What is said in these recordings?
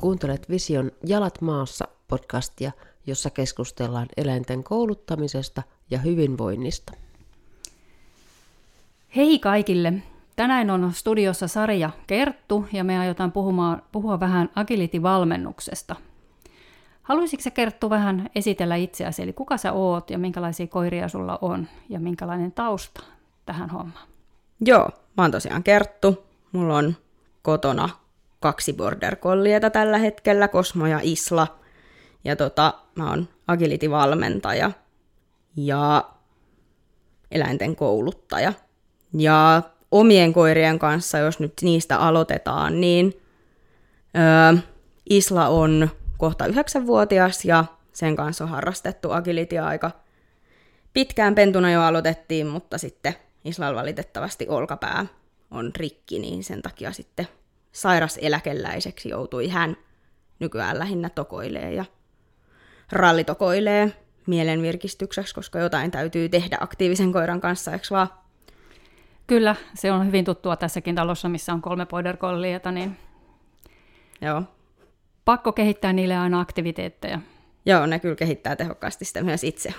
Kuuntelet Vision Jalat maassa podcastia, jossa keskustellaan eläinten kouluttamisesta ja hyvinvoinnista. Hei kaikille! Tänään on studiossa Sarja Kerttu ja me aiotaan puhumaan, puhua vähän agility-valmennuksesta. Haluaisitko sä Kerttu vähän esitellä itseäsi, eli kuka sä oot ja minkälaisia koiria sulla on ja minkälainen tausta tähän hommaan? Joo, mä oon tosiaan Kerttu. Mulla on kotona kaksi border collieta tällä hetkellä, Kosmo ja Isla. Ja tota, mä oon agility-valmentaja ja eläinten kouluttaja. Ja omien koirien kanssa, jos nyt niistä aloitetaan, niin öö, Isla on kohta yhdeksänvuotias ja sen kanssa on harrastettu agility aika pitkään pentuna jo aloitettiin, mutta sitten Islalla valitettavasti olkapää on rikki, niin sen takia sitten sairas eläkeläiseksi joutui hän nykyään lähinnä tokoilee ja rallitokoilee mielenvirkistykseksi, koska jotain täytyy tehdä aktiivisen koiran kanssa, eikö vaan? Kyllä, se on hyvin tuttua tässäkin talossa, missä on kolme border collieta, niin Joo. pakko kehittää niille aina aktiviteetteja. Joo, ne kyllä kehittää tehokkaasti sitä myös itse.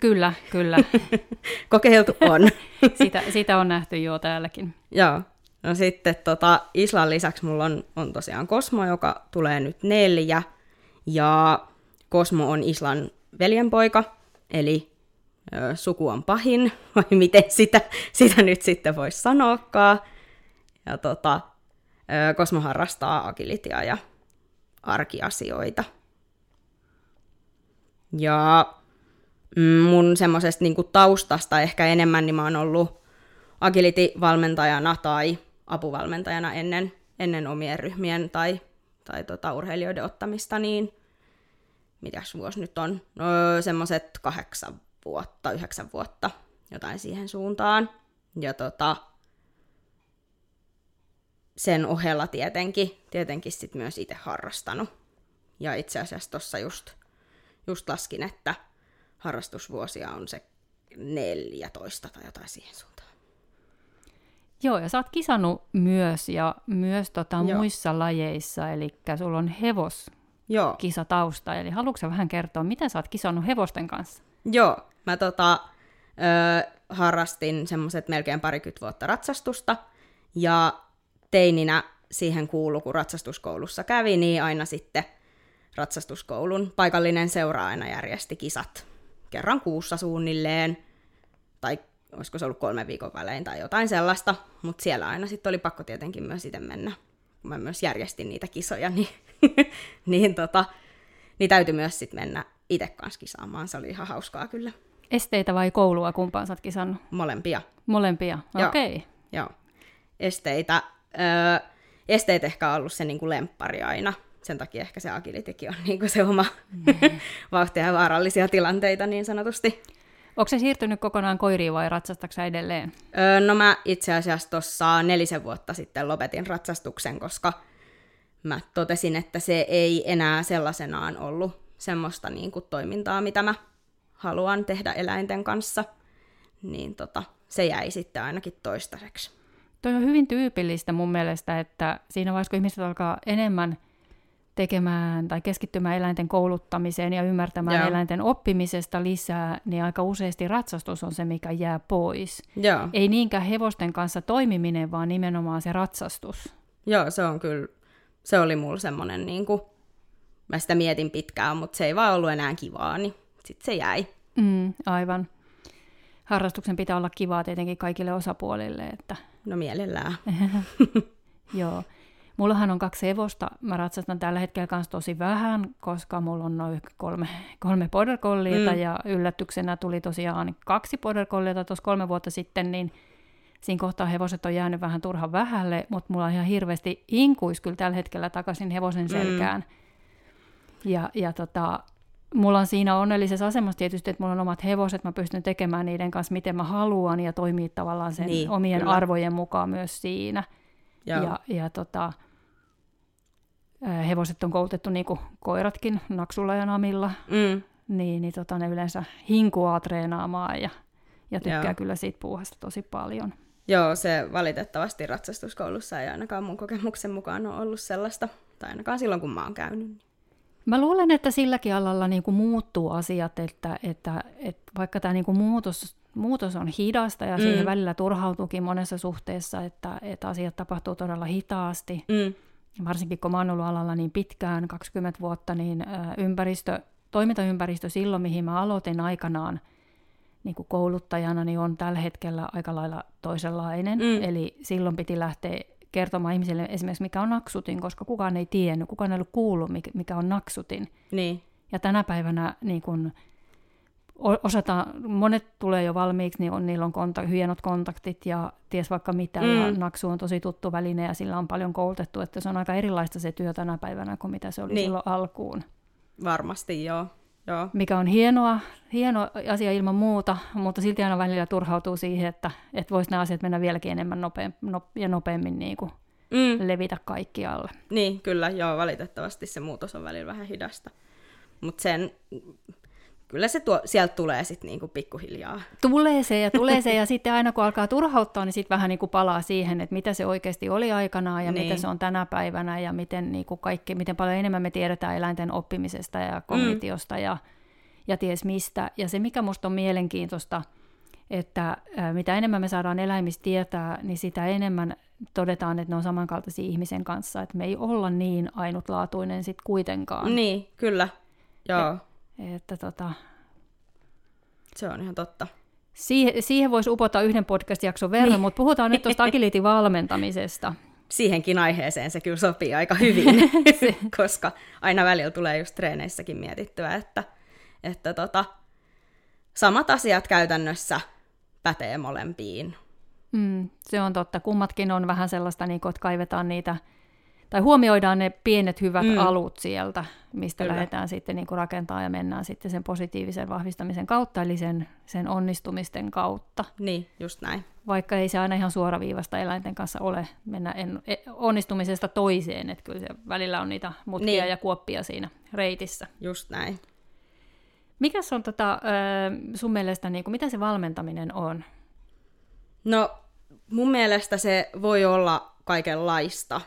Kyllä, kyllä. Kokeiltu on. sitä, sitä on nähty jo täälläkin. Joo. No sitten tota, Islan lisäksi mulla on, on tosiaan Kosmo, joka tulee nyt neljä. Ja Kosmo on Islan veljenpoika, eli ö, suku on pahin, vai miten sitä, sitä nyt sitten voisi sanoakaan. Ja tota, ö, Kosmo harrastaa agilitia ja arkiasioita. Ja mm, mun semmoisesta niinku taustasta ehkä enemmän, niin mä oon ollut agility-valmentajana tai apuvalmentajana ennen, ennen omien ryhmien tai, tai tota, urheilijoiden ottamista, niin mitäs vuosi nyt on, no, semmoiset kahdeksan vuotta, yhdeksän vuotta, jotain siihen suuntaan. Ja tota, sen ohella tietenkin, tietenkin sit myös itse harrastanut. Ja itse asiassa tuossa just, just laskin, että harrastusvuosia on se 14 tai jotain siihen suuntaan. Joo, ja sä oot kisannut myös ja myös tota muissa lajeissa, eli sulla on hevos Joo. kisatausta, eli haluatko vähän kertoa, miten sä oot kisannut hevosten kanssa? Joo, mä tota, ö, harrastin semmoiset melkein parikymmentä vuotta ratsastusta, ja teininä siihen kuulu, kun ratsastuskoulussa kävi, niin aina sitten ratsastuskoulun paikallinen seura aina järjesti kisat kerran kuussa suunnilleen, tai olisiko se ollut kolme viikon välein tai jotain sellaista, mutta siellä aina sitten oli pakko tietenkin myös itse mennä, kun mä myös järjestin niitä kisoja, niin, niin, tota, niin täytyy myös sitten mennä itse kanssa kisaamaan, se oli ihan hauskaa kyllä. Esteitä vai koulua, kumpaan sä oot kisannut? Molempia. Molempia, okei. Okay. Joo, esteitä. Öö, esteet ehkä on ollut se niin kuin lemppari aina, sen takia ehkä se agilitykin on niin kuin se oma mm. vauhtia ja vaarallisia tilanteita niin sanotusti. Onko se siirtynyt kokonaan koiriin vai ratsastaksä edelleen? Öö, no mä itse asiassa tuossa nelisen vuotta sitten lopetin ratsastuksen, koska mä totesin, että se ei enää sellaisenaan ollut semmoista niin kuin, toimintaa, mitä mä haluan tehdä eläinten kanssa. Niin tota, se jäi sitten ainakin toistaiseksi. Toi on hyvin tyypillistä mun mielestä, että siinä vaiheessa, kun ihmiset alkaa enemmän tekemään tai keskittymään eläinten kouluttamiseen ja ymmärtämään Joo. eläinten oppimisesta lisää, niin aika useasti ratsastus on se, mikä jää pois. Joo. Ei niinkään hevosten kanssa toimiminen, vaan nimenomaan se ratsastus. Joo, se on kyllä, se oli mulla semmoinen, niin kuin, mä sitä mietin pitkään, mutta se ei vaan ollut enää kivaa, niin sitten se jäi. Mm, aivan. Harrastuksen pitää olla kivaa tietenkin kaikille osapuolille. Että... No mielellään. Joo. Mullahan on kaksi hevosta. Mä ratsastan tällä hetkellä kanssa tosi vähän, koska mulla on noin kolme, kolme border collieta mm. ja yllätyksenä tuli tosiaan kaksi border collieta tuossa kolme vuotta sitten, niin siinä kohtaa hevoset on jäänyt vähän turhan vähälle, mutta mulla on ihan hirveästi inkuis kyllä tällä hetkellä takaisin hevosen selkään. Mm. Ja, ja tota, mulla on siinä onnellisessa asemassa tietysti, että mulla on omat hevoset, mä pystyn tekemään niiden kanssa miten mä haluan ja toimii tavallaan sen niin, omien kyllä. arvojen mukaan myös siinä. Joo. Ja, ja tota, hevoset on koulutettu niin kuin koiratkin naksulla ja namilla, mm. niin, niin tota, ne yleensä hinkuaa treenaamaan ja, ja tykkää Joo. kyllä siitä puuhasta tosi paljon. Joo, se valitettavasti ratsastuskoulussa ei ainakaan mun kokemuksen mukaan ole ollut sellaista, tai ainakaan silloin kun mä oon käynyt. Mä luulen, että silläkin alalla niin kuin muuttuu asiat, että, että, että vaikka tämä niin kuin muutos, muutos on hidasta ja mm. siihen välillä turhautuukin monessa suhteessa, että, että asiat tapahtuu todella hitaasti, Mm. Varsinkin kun mä oon ollut alalla niin pitkään, 20 vuotta, niin ympäristö, toimintaympäristö silloin, mihin mä aloitin aikanaan niin kuin kouluttajana, niin on tällä hetkellä aika lailla toisenlainen. Mm. Eli silloin piti lähteä kertomaan ihmisille esimerkiksi, mikä on naksutin, koska kukaan ei tiennyt, kukaan ei ollut kuullut, mikä on naksutin. Niin, Ja tänä päivänä niin kun, osataan, monet tulee jo valmiiksi, niin on, niillä on kontak- hienot kontaktit ja ties vaikka mitä, mm. ja naksu on tosi tuttu väline ja sillä on paljon koulutettu, että se on aika erilaista se työ tänä päivänä kuin mitä se oli Niin. silloin alkuun. varmasti joo. joo. Mikä on hienoa, hieno asia ilman muuta, mutta silti aina välillä turhautuu siihen, että, että voisi nämä asiat mennä vieläkin enemmän nopeam, no, ja nopeammin niin kuin Mm. levitä kaikkialle. Niin, kyllä, joo, valitettavasti se muutos on välillä vähän hidasta. Mutta sen, kyllä se tuo, sieltä tulee sitten niinku pikkuhiljaa. Tulee se ja tulee se, ja sitten aina kun alkaa turhauttaa, niin sitten vähän niin kuin palaa siihen, että mitä se oikeasti oli aikanaan ja niin. Mitä se on tänä päivänä ja miten, niin kuin kaikki, miten paljon enemmän me tiedetään eläinten oppimisesta ja kognitiosta mm. ja, ja ties mistä. Ja se, mikä musta on mielenkiintoista, että mitä enemmän me saadaan eläimistä tietää, niin sitä enemmän todetaan, että ne on samankaltaisia ihmisen kanssa, että me ei olla niin ainutlaatuinen sitten kuitenkaan. Niin, kyllä, joo, Että tota, se on ihan totta. Siihen, siihen voisi upota yhden podcast-jakson verran, niin. mutta puhutaan nyt tuosta agility-valmentamisesta. Siihenkin aiheeseen se kyllä sopii aika hyvin, koska aina välillä tulee just treeneissäkin mietittyä, että, että tota, samat asiat käytännössä pätee molempiin. Mm, se on totta. Kummatkin on vähän sellaista, niin kuin, että kaivetaan niitä, tai huomioidaan ne pienet hyvät mm. Alut sieltä, mistä Kyllä. lähdetään sitten niin kuin rakentaa ja mennään sitten sen positiivisen vahvistamisen kautta, eli sen, sen onnistumisten kautta. Niin, just näin. Vaikka ei se aina ihan suoraviivasta eläinten kanssa ole mennä en, e, onnistumisesta toiseen, että kyllä se välillä on niitä mutkia niin. Ja kuoppia siinä reitissä. Just näin. Mikäs on tota, sun mielestä, niin kuin, mitä se valmentaminen on? No, mun mielestä se voi olla kaikenlaista.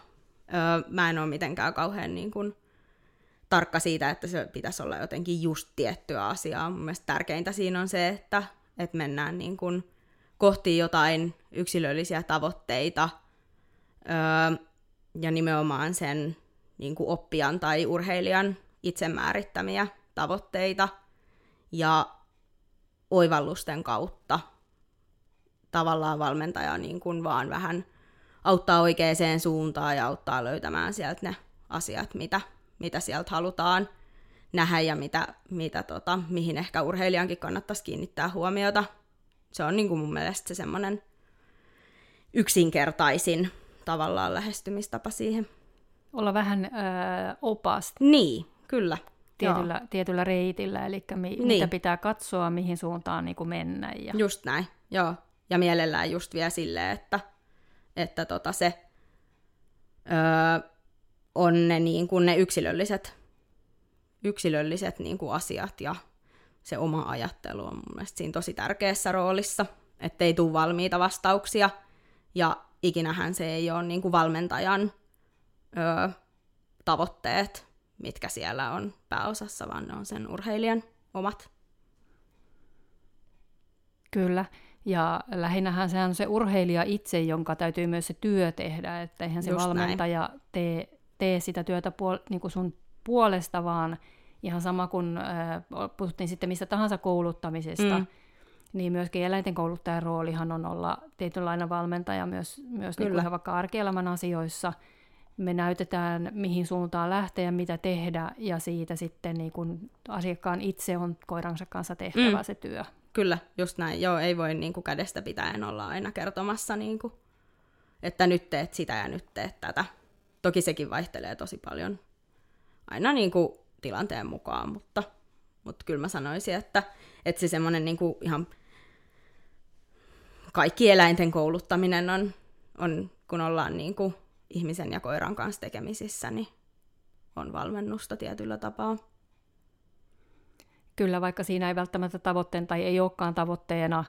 Öö, mä en ole mitenkään kauhean niin kuin, tarkka siitä, että se pitäisi olla jotenkin just tiettyä asiaa. Mun mielestä tärkeintä siinä on se, että, että mennään niin kuin, kohti jotain yksilöllisiä tavoitteita öö, ja nimenomaan sen niin kuin oppijan tai urheilijan itse määrittämiä tavoitteita ja oivallusten kautta tavallaan valmentaja niin kuin vaan vähän auttaa oikeaan suuntaan ja auttaa löytämään sieltä ne asiat, mitä, mitä sieltä halutaan nähdä ja mitä, mitä tota, mihin ehkä urheilijankin kannattaisi kiinnittää huomiota. Se on niin kuin mun mielestä se semmoinen yksinkertaisin tavallaan lähestymistapa siihen. Olla vähän ö, opas Niin, kyllä. tietyllä, tietyllä reitillä, eli mi, niin. mitä pitää katsoa, mihin suuntaan niin kuin mennä. Ja... Just näin, joo. Ja mielellään just vielä silleen, että, että tota se öö, on ne, niin kuin ne yksilölliset, yksilölliset niin kuin asiat ja se oma ajattelu on mun mielestä siinä tosi tärkeässä roolissa, ettei tule valmiita vastauksia ja ikinähän se ei ole niin kuin valmentajan öö, tavoitteet, mitkä siellä on pääosassa, vaan ne on sen urheilijan omat. Kyllä. Ja lähinnähän se on se urheilija itse, jonka täytyy myös se työ tehdä, että eihän se Just valmentaja tee, tee sitä työtä puol- niin kuin sun puolesta, vaan ihan sama kuin äh, puhuttiin sitten mistä tahansa kouluttamisesta, mm. Niin myöskin eläinten kouluttajan roolihan on olla tietynlainen valmentaja myös, myös niin kuin vaikka arkielämän asioissa. Me näytetään, mihin suuntaan lähteä ja mitä tehdä, ja siitä sitten niin kuin asiakkaan itse on koiransa kanssa tehtävä Mm. se työ. Kyllä, just näin. Joo, ei voi niin kuin kädestä pitäen olla aina kertomassa, niin kuin, että nyt teet sitä ja nyt teet tätä. Toki sekin vaihtelee tosi paljon aina niin kuin tilanteen mukaan, mutta, mutta kyllä mä sanoisin, että, että se semmoinen niin kuin ihan kaikki eläinten kouluttaminen on, on kun ollaan niin kuin ihmisen ja koiran kanssa tekemisissä, niin on valmennusta tietyllä tapaa. Kyllä, vaikka siinä ei välttämättä tavoitteen tai ei olekaan tavoitteena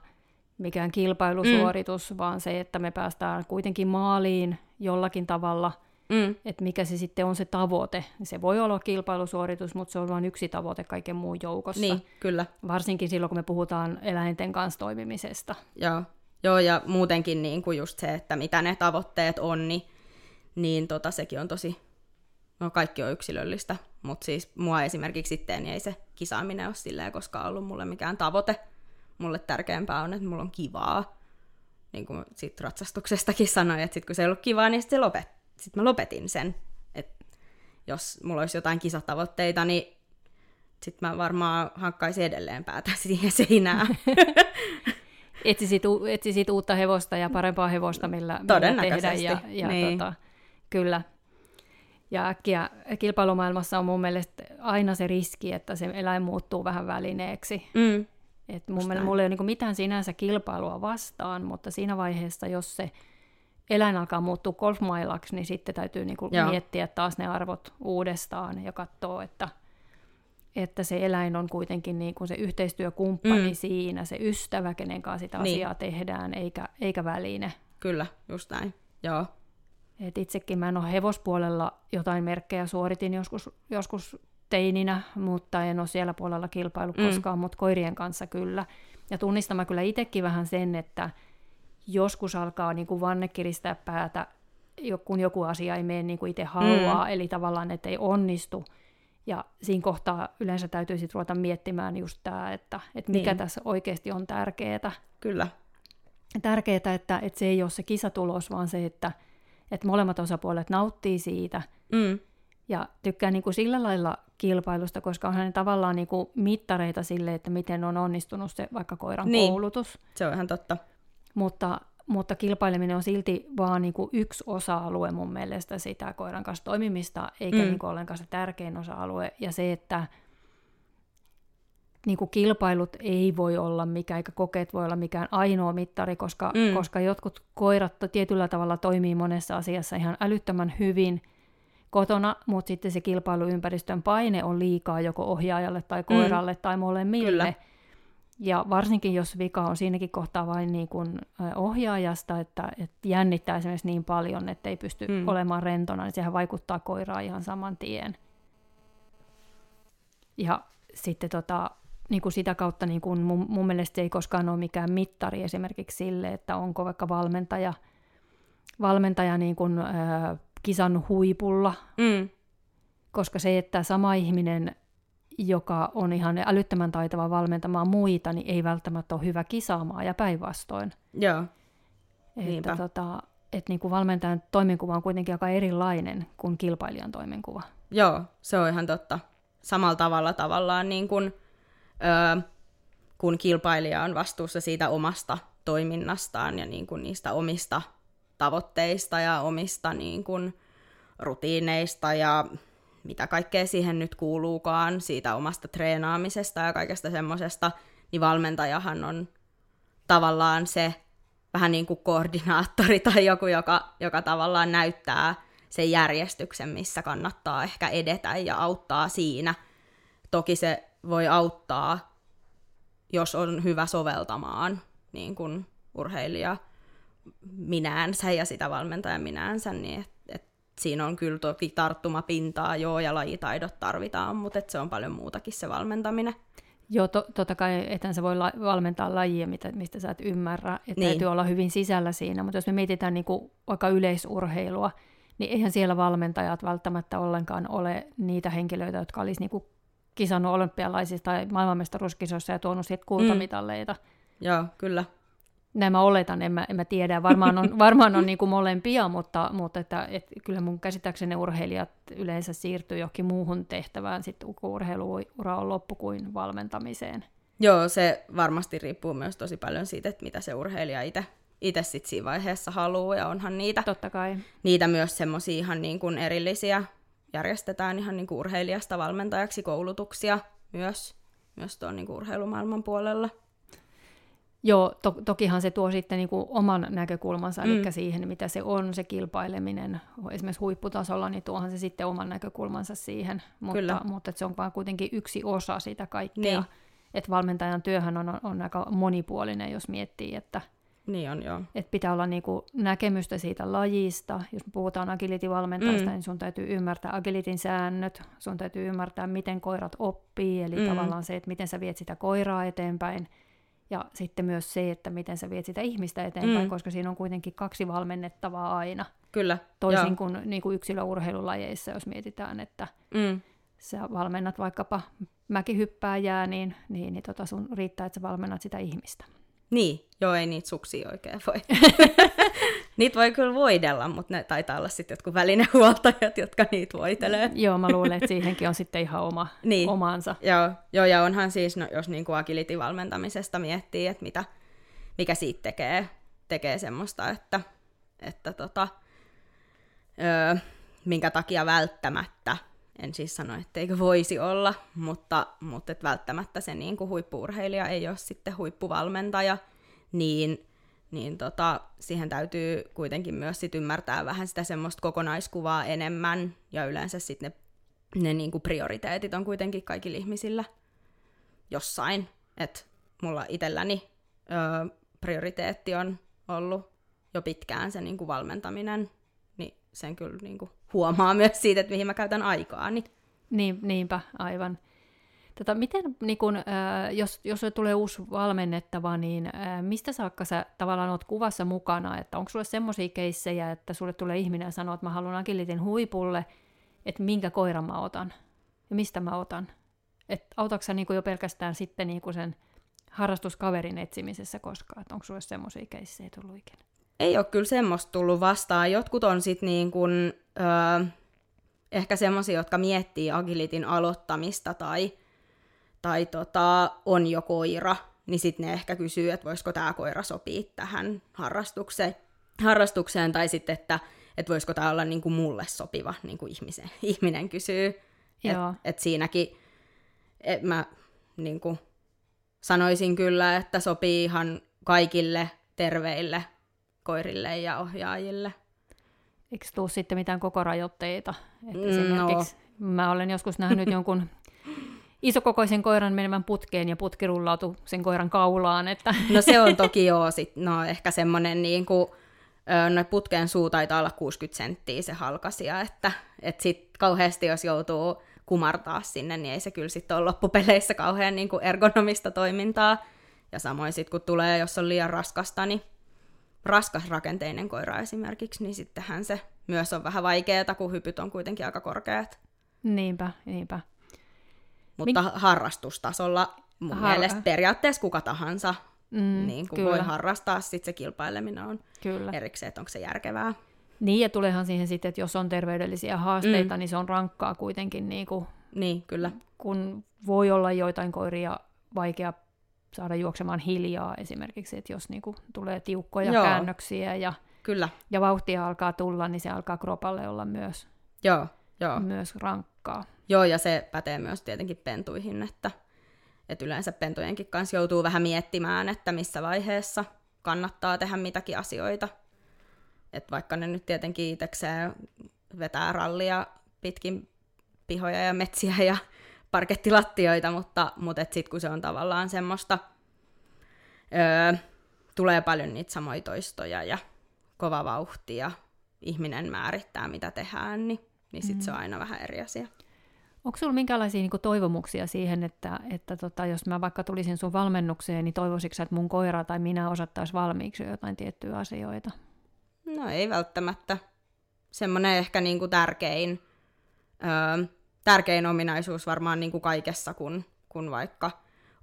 mikään kilpailusuoritus, mm. vaan se, että me päästään kuitenkin maaliin jollakin tavalla, mm. että mikä se sitten on se tavoite. Se voi olla kilpailusuoritus, mutta se on vain yksi tavoite kaiken muun joukossa. Niin, kyllä. Varsinkin silloin, kun me puhutaan eläinten kanssa toimimisesta. Joo, Joo ja muutenkin niin kuin just se, että mitä ne tavoitteet on, niin, niin tota, sekin on tosi, no kaikki on yksilöllistä, mutta siis mua esimerkiksi sitten ei se kisaaminen ole silleen koskaan ollut mulle mikään tavoite, mulle tärkeämpää on, että mulla on kivaa. Niin kuin sit ratsastuksestakin sanoin, että sit kun se ei ollut kivaa, niin sitten lopet, sit mä lopetin sen. Et jos mulla olisi jotain kisatavoitteita, niin sitten mä varmaan hankkaisin edelleen päätä siihen seinään. etsisit, etsisit uutta hevosta ja parempaa hevosta, millä, millä tehdä. Ja, ja niin. tota, kyllä. Ja äkkiä kilpailumaailmassa on mun mielestä aina se riski, että se eläin muuttuu vähän välineeksi. Mm. Et mun mielestä mulla ei ole niinku mitään sinänsä kilpailua vastaan, mutta siinä vaiheessa, jos se eläin alkaa muuttua golfmailaksi, niin sitten täytyy niinku miettiä taas ne arvot uudestaan ja katsoa, että, että se eläin on kuitenkin niinku se yhteistyökumppani mm. siinä, se ystävä, kenen kanssa sitä niin. asiaa tehdään, eikä, eikä väline. Kyllä, just näin. Joo. Et itsekin mä en ole hevospuolella jotain merkkejä suoritin joskus, joskus teininä, mutta en ole siellä puolella kilpailu mm. koskaan, mutta koirien kanssa kyllä. Ja tunnistan mä kyllä itsekin vähän sen, että joskus alkaa niin kuin vanne kiristää päätä, kun joku asia ei mene niin kuin itse haluaa, mm. eli tavallaan, että ei onnistu. Ja siinä kohtaa yleensä täytyy sitten ruveta miettimään just tämä, että, että mikä niin. tässä oikeasti on tärkeää. Kyllä. Tärkeää, että, että se ei ole se kisatulos, vaan se, että, että molemmat osapuolet nauttii siitä. Mm. Ja tykkään niin kuin sillä lailla kilpailusta, koska onhan ne tavallaan niin kuin mittareita sille, että miten on onnistunut se vaikka koiran niin. koulutus. se on ihan totta. Mutta, mutta kilpaileminen on silti vaan niin kuin yksi osa-alue mun mielestä sitä koiran kanssa toimimista, eikä mm. niin kuin ollenkaan se tärkein osa-alue. Ja se, että niin kuin kilpailut ei voi olla mikään, eikä kokeet voi olla mikään ainoa mittari, koska, mm. koska jotkut koirat tietyllä tavalla toimii monessa asiassa ihan älyttömän hyvin – kotona, mutta sitten se kilpailuympäristön paine on liikaa joko ohjaajalle tai mm. koiralle mm. tai molemmille. Kyllä. Ja varsinkin jos vika on siinäkin kohtaa vain niin kuin ohjaajasta, että, että jännittää esimerkiksi niin paljon, että ei pysty mm. olemaan rentona, niin sehän vaikuttaa koiraa ihan saman tien. Ja sitten tota, niin kuin sitä kautta niin kuin mun, mun mielestä ei koskaan ole mikään mittari esimerkiksi sille, että onko vaikka valmentaja, valmentaja niin kuin, äh, kisan huipulla, mm. koska se, että sama ihminen, joka on ihan älyttömän taitava valmentamaan muita, niin ei välttämättä ole hyvä kisaamaan ja päinvastoin. Joo, että tota, että niin kuin valmentajan toimenkuva on kuitenkin aika erilainen kuin kilpailijan toimenkuva. Joo, se on ihan totta. Samalla tavalla tavallaan niin kuin, kun kilpailija on vastuussa siitä omasta toiminnastaan ja niin kuin niistä omista tavoitteista ja omista niin kuin, rutiineista ja mitä kaikkea siihen nyt kuuluukaan, siitä omasta treenaamisesta ja kaikesta semmoisesta, niin valmentajahan on tavallaan se vähän niin kuin koordinaattori tai joku, joka, joka tavallaan näyttää sen järjestyksen, missä kannattaa ehkä edetä ja auttaa siinä. Toki se voi auttaa, jos on hyvä soveltamaan niin kuin urheilija minäänsä ja sitä valmentajan minäänsä, niin et, et siinä on kyllä toki tarttumapintaa, joo, ja lajitaidot tarvitaan, mutta et se on paljon muutakin se valmentaminen. Joo, to, totta kai, ethän se voi la- valmentaa lajia, mitä, mistä sä et ymmärrä, että niin. täytyy olla hyvin sisällä siinä, mutta jos me mietitään niin kuin vaikka yleisurheilua, niin eihän siellä valmentajat välttämättä ollenkaan ole niitä henkilöitä, jotka olisi niin kuin kisannut olympialaisista tai maailmanmestaruuskisoissa ja tuonut siitä kultamitaleita. Mm. Joo, kyllä näin mä oletan, en mä, en mä tiedä, varmaan on, varmaan on niin kuin molempia, mutta, mutta että, et kyllä mun käsittääkseni urheilijat yleensä siirtyy johonkin muuhun tehtävään, sitten kun urheiluura on loppu kuin valmentamiseen. Joo, se varmasti riippuu myös tosi paljon siitä, että mitä se urheilija itse itse sitten siinä vaiheessa haluaa, ja onhan niitä, Totta kai. niitä myös semmoisia ihan niin kuin erillisiä, järjestetään ihan niin kuin urheilijasta valmentajaksi koulutuksia myös, myös tuon niin kuin urheilumaailman puolella. Joo, to, tokihan se tuo sitten niin kuin oman näkökulmansa, mm. eli siihen, mitä se on, se kilpaileminen esimerkiksi huipputasolla, niin tuohan se sitten oman näkökulmansa siihen, mutta, Kyllä. mutta se on vaan kuitenkin yksi osa sitä kaikkea. Niin. että valmentajan työhän on, on aika monipuolinen, jos miettii, että Niin on, joo. että pitää olla niinku näkemystä siitä lajista. Jos puhutaan agility-valmentajasta, Mm. niin sun täytyy ymmärtää agilitin säännöt, sun täytyy ymmärtää, miten koirat oppii, eli Mm. tavallaan se, että miten sä viet sitä koiraa eteenpäin, ja sitten myös se, että miten sä viet sitä ihmistä eteenpäin, Mm. koska siinä on kuitenkin kaksi valmennettavaa aina, Kyllä. toisin joo. kuin, niin kuin yksilöurheilulajeissa, jos mietitään, että Mm. sä valmennat vaikkapa mäkihyppääjää, niin, niin, niin tota sun riittää, että sä valmennat sitä ihmistä. Niin, joo, ei niitä suksia oikein voi. niitä voi kyllä voidella, mutta ne taitaa olla sitten jotkut välinehuoltajat, jotka niitä voitelee. Joo, mä luulen, että siihenkin on sitten ihan oma, Niin. omansa. Joo, joo, ja onhan siis, no, jos niin agility-valmentamisesta miettii, että mitä, mikä siitä tekee, tekee semmoista, että, että tota, öö, minkä takia välttämättä, en siis sano, etteikö voisi olla, mutta, mutta et välttämättä se niin kuin huippuurheilija ei ole sitten huippuvalmentaja, niin, niin tota, siihen täytyy kuitenkin myös sit ymmärtää vähän sitä semmoista kokonaiskuvaa enemmän, ja yleensä sitten ne, ne niin kuin prioriteetit on kuitenkin kaikilla ihmisillä jossain. että mulla itselläni öö, prioriteetti on ollut jo pitkään se niin kuin valmentaminen, niin sen kyllä niin kuin huomaa myös siitä, että mihin mä käytän aikaa. Niin. Niin, niinpä, aivan. Tota, miten, niin kun, äh, jos, jos tulee uusi valmennettava, niin äh, mistä saakka sä tavallaan oot kuvassa mukana? Että onko sulle semmoisia keissejä, että sulle tulee ihminen ja sanoo, että mä haluan agilitin huipulle, että minkä koiran mä otan ja mistä mä otan? Et autatko sä niin jo pelkästään sitten niin sen harrastuskaverin etsimisessä koskaan? Että onko sulle semmoisia keissejä tullut ikinä? Ei ole kyllä semmoista tullut vastaan. Jotkut on sitten niin kuin, öö, ehkä semmoisia, jotka miettii agilitin aloittamista tai, tai tota, on jo koira, niin sitten ne ehkä kysyy, että voisiko tämä koira sopia tähän harrastukseen, harrastukseen tai sitten, että, että voisiko tämä olla niin kuin mulle sopiva, niin kuin ihmisen, ihminen kysyy. Joo. Et, et siinäkin et mä niin kuin, sanoisin kyllä, että sopii ihan kaikille terveille koirille ja ohjaajille. Eikö tuu sitten mitään koko rajoitteita? Että No. mä olen joskus nähnyt jonkun isokokoisen koiran menevän putkeen ja putki rullautui sen koiran kaulaan. Että... No se on toki joo, sit, no ehkä semmonen niin kuin, no putken suu taitaa olla 60 senttiä se halkasia, että et sit kauheasti jos joutuu kumartaa sinne, niin ei se kyllä sitten ole loppupeleissä kauhean niin kuin ergonomista toimintaa. Ja samoin sitten kun tulee, jos on liian raskasta, niin raskas rakenteinen koira esimerkiksi, niin sittenhän se myös on vähän vaikeaa, kun hypyt on kuitenkin aika korkeat. Niinpä, niinpä. Mutta Mink... harrastustasolla mun Har- mielestä periaatteessa kuka tahansa Mm, niin kuin kyllä, voi harrastaa, sitten se kilpaileminen on kyllä. erikseen, että onko se järkevää. Niin, ja tuleehan siihen sitten, että jos on terveydellisiä haasteita, mm. niin se on rankkaa kuitenkin, niin kuin, Niin, kyllä. kun voi olla joitain koiria vaikea saada juoksemaan hiljaa esimerkiksi, että jos niin kuin, tulee tiukkoja Joo. käännöksiä ja, Kyllä, ja vauhtia alkaa tulla, niin se alkaa kropalle olla myös, joo, joo. myös rankkaa. Joo, ja se pätee myös tietenkin pentuihin, että, että yleensä pentujenkin kanssa joutuu vähän miettimään, että missä vaiheessa kannattaa tehdä mitäkin asioita. Että vaikka ne nyt tietenkin itsekseen vetää rallia pitkin pihoja ja metsiä ja parkettilattioita, mutta, mutta sitten kun se on tavallaan semmoista, öö, tulee paljon niitä samoja toistoja ja kova vauhti ja ihminen määrittää mitä tehdään, niin, niin sitten mm. se on aina vähän eri asia. Onko sinulla minkälaisia niin toivomuksia siihen, että, että tota, jos mä vaikka tulisin sun valmennukseen, niin toivoisitko että mun koira tai minä osattaisi valmiiksi jo jotain tiettyjä asioita? No ei välttämättä. Semmoinen ehkä niin kuin tärkein, öö, tärkein ominaisuus varmaan niin kuin kaikessa, kun, kun vaikka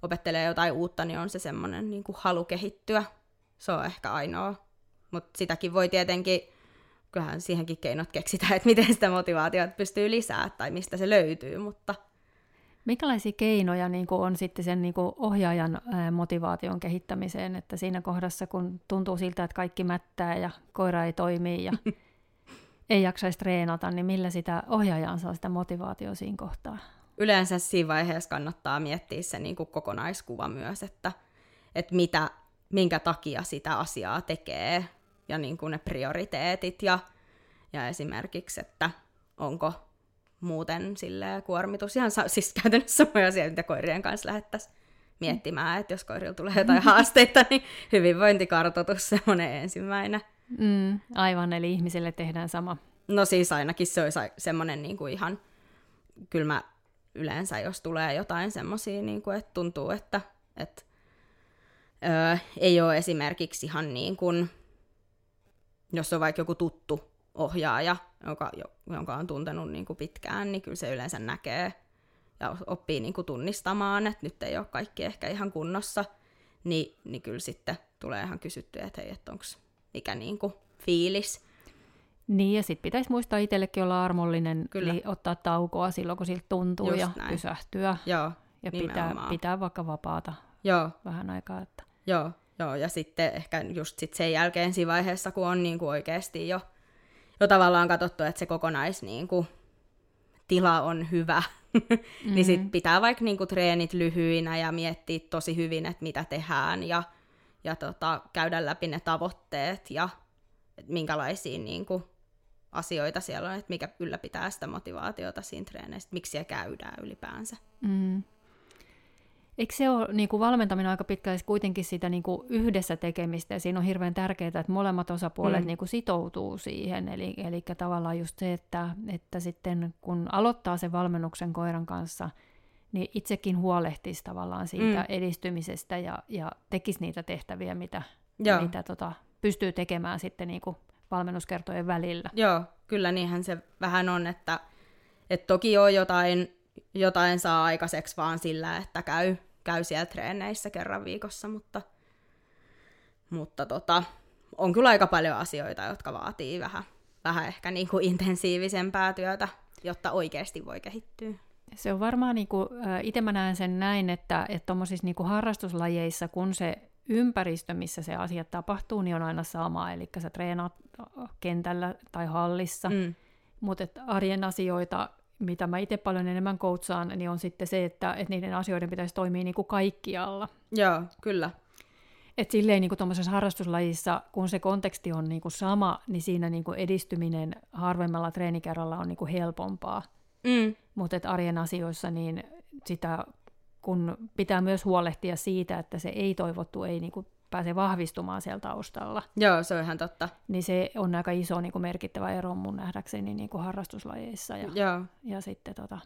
opettelee jotain uutta, niin on se semmoinen niin kuin halu kehittyä. Se on ehkä ainoa. Mutta sitäkin voi tietenkin, kyllähän siihenkin keinot keksitään, että miten sitä motivaatiota pystyy lisää tai mistä se löytyy, mutta Minkälaisia keinoja niin kuin on sitten sen niin kuin ohjaajan motivaation kehittämiseen, että siinä kohdassa, kun tuntuu siltä, että kaikki mättää ja koira ei toimi ja ei jaksaisi treenata, niin millä sitä ohjaajaan saa sitä motivaatiota siinä kohtaa? yleensä siinä vaiheessa kannattaa miettiä se niin kuin kokonaiskuva myös, että, että mitä, minkä takia sitä asiaa tekee ja niin kuin ne prioriteetit ja, ja esimerkiksi, että onko muuten silleen kuormitus ihan sa- siis käytännössä samoja asioita, mitä koirien kanssa lähettäisiin miettimään, että jos koirilla tulee jotain haasteita, niin hyvinvointikartoitus semmoinen ensimmäinen. Mm, aivan, eli ihmisille tehdään sama. No siis ainakin se olisi semmoinen niin kuin ihan, kyllä mä yleensä, jos tulee jotain semmoisia, niin kuin, että tuntuu, että, että öö, ei ole esimerkiksi ihan niin kuin, jos on vaikka joku tuttu ohjaaja, joka, jonka on tuntenut niin kuin pitkään, niin kyllä se yleensä näkee ja oppii niin kuin tunnistamaan, että nyt ei ole kaikki ehkä ihan kunnossa, niin, niin kyllä sitten tulee ihan kysyttyä, että hei, että onko mikä niin kuin fiilis. Niin, ja sitten pitäisi muistaa itsellekin olla armollinen, Kyllä. eli ottaa taukoa silloin, kun siltä tuntuu, Just ja näin. pysähtyä. Joo, ja pitää, pitää vaikka vapaata Joo. vähän aikaa. Että... Joo, joo, ja sitten ehkä just sit sen jälkeen siinä vaiheessa, kun on niin kuin oikeasti jo, jo tavallaan katsottu, että se kokonais niin kuin, tila on hyvä, mm-hmm. niin sitten pitää vaikka niin kuin, treenit lyhyinä ja miettiä tosi hyvin, että mitä tehdään, ja, ja tota, käydä läpi ne tavoitteet, ja minkälaisia niin kuin, asioita siellä on, että mikä ylläpitää sitä motivaatiota siinä treeneissä, miksi siellä käydään ylipäänsä. Mm. Eikö se ole niin kuin valmentaminen aika pitkälti kuitenkin sitä niin kuin yhdessä tekemistä, ja siinä on hirveän tärkeää, että molemmat osapuolet mm. niin kuin sitoutuu siihen, eli, eli tavallaan just se, että, että sitten kun aloittaa sen valmennuksen koiran kanssa, niin itsekin huolehtisi tavallaan siitä mm. edistymisestä ja, ja tekisi niitä tehtäviä, mitä, mitä tota, pystyy tekemään sitten niin kuin valmennuskertojen välillä. Joo, kyllä niinhän se vähän on, että, että toki on jotain, jotain saa aikaiseksi vaan sillä, että käy, käy siellä treeneissä kerran viikossa, mutta, mutta tota, on kyllä aika paljon asioita, jotka vaatii vähän, vähän ehkä niin kuin intensiivisempää työtä, jotta oikeasti voi kehittyä. Se on varmaan, niin kuin, itse mä näen sen näin, että tuommoisissa niin harrastuslajeissa, kun se ympäristö, missä se asia tapahtuu, niin on aina sama. Eli sä treenaat kentällä tai hallissa, mm. mutta arjen asioita, mitä mä itse paljon enemmän koutsaan, niin on sitten se, että, että niiden asioiden pitäisi toimia niin kuin kaikkialla. Joo, kyllä. Et silleen niin tuommoisessa harrastuslajissa, kun se konteksti on niin kuin sama, niin siinä niin kuin edistyminen harvemmalla treenikerralla on niin kuin helpompaa. Mm. Mutta arjen asioissa niin sitä kun pitää myös huolehtia siitä, että se ei-toivottu ei niin kuin pääse vahvistumaan siellä taustalla. Joo, se on ihan totta. Niin se on aika iso niin kuin merkittävä ero mun nähdäkseni niin kuin harrastuslajeissa ja, Joo. ja sitten tota,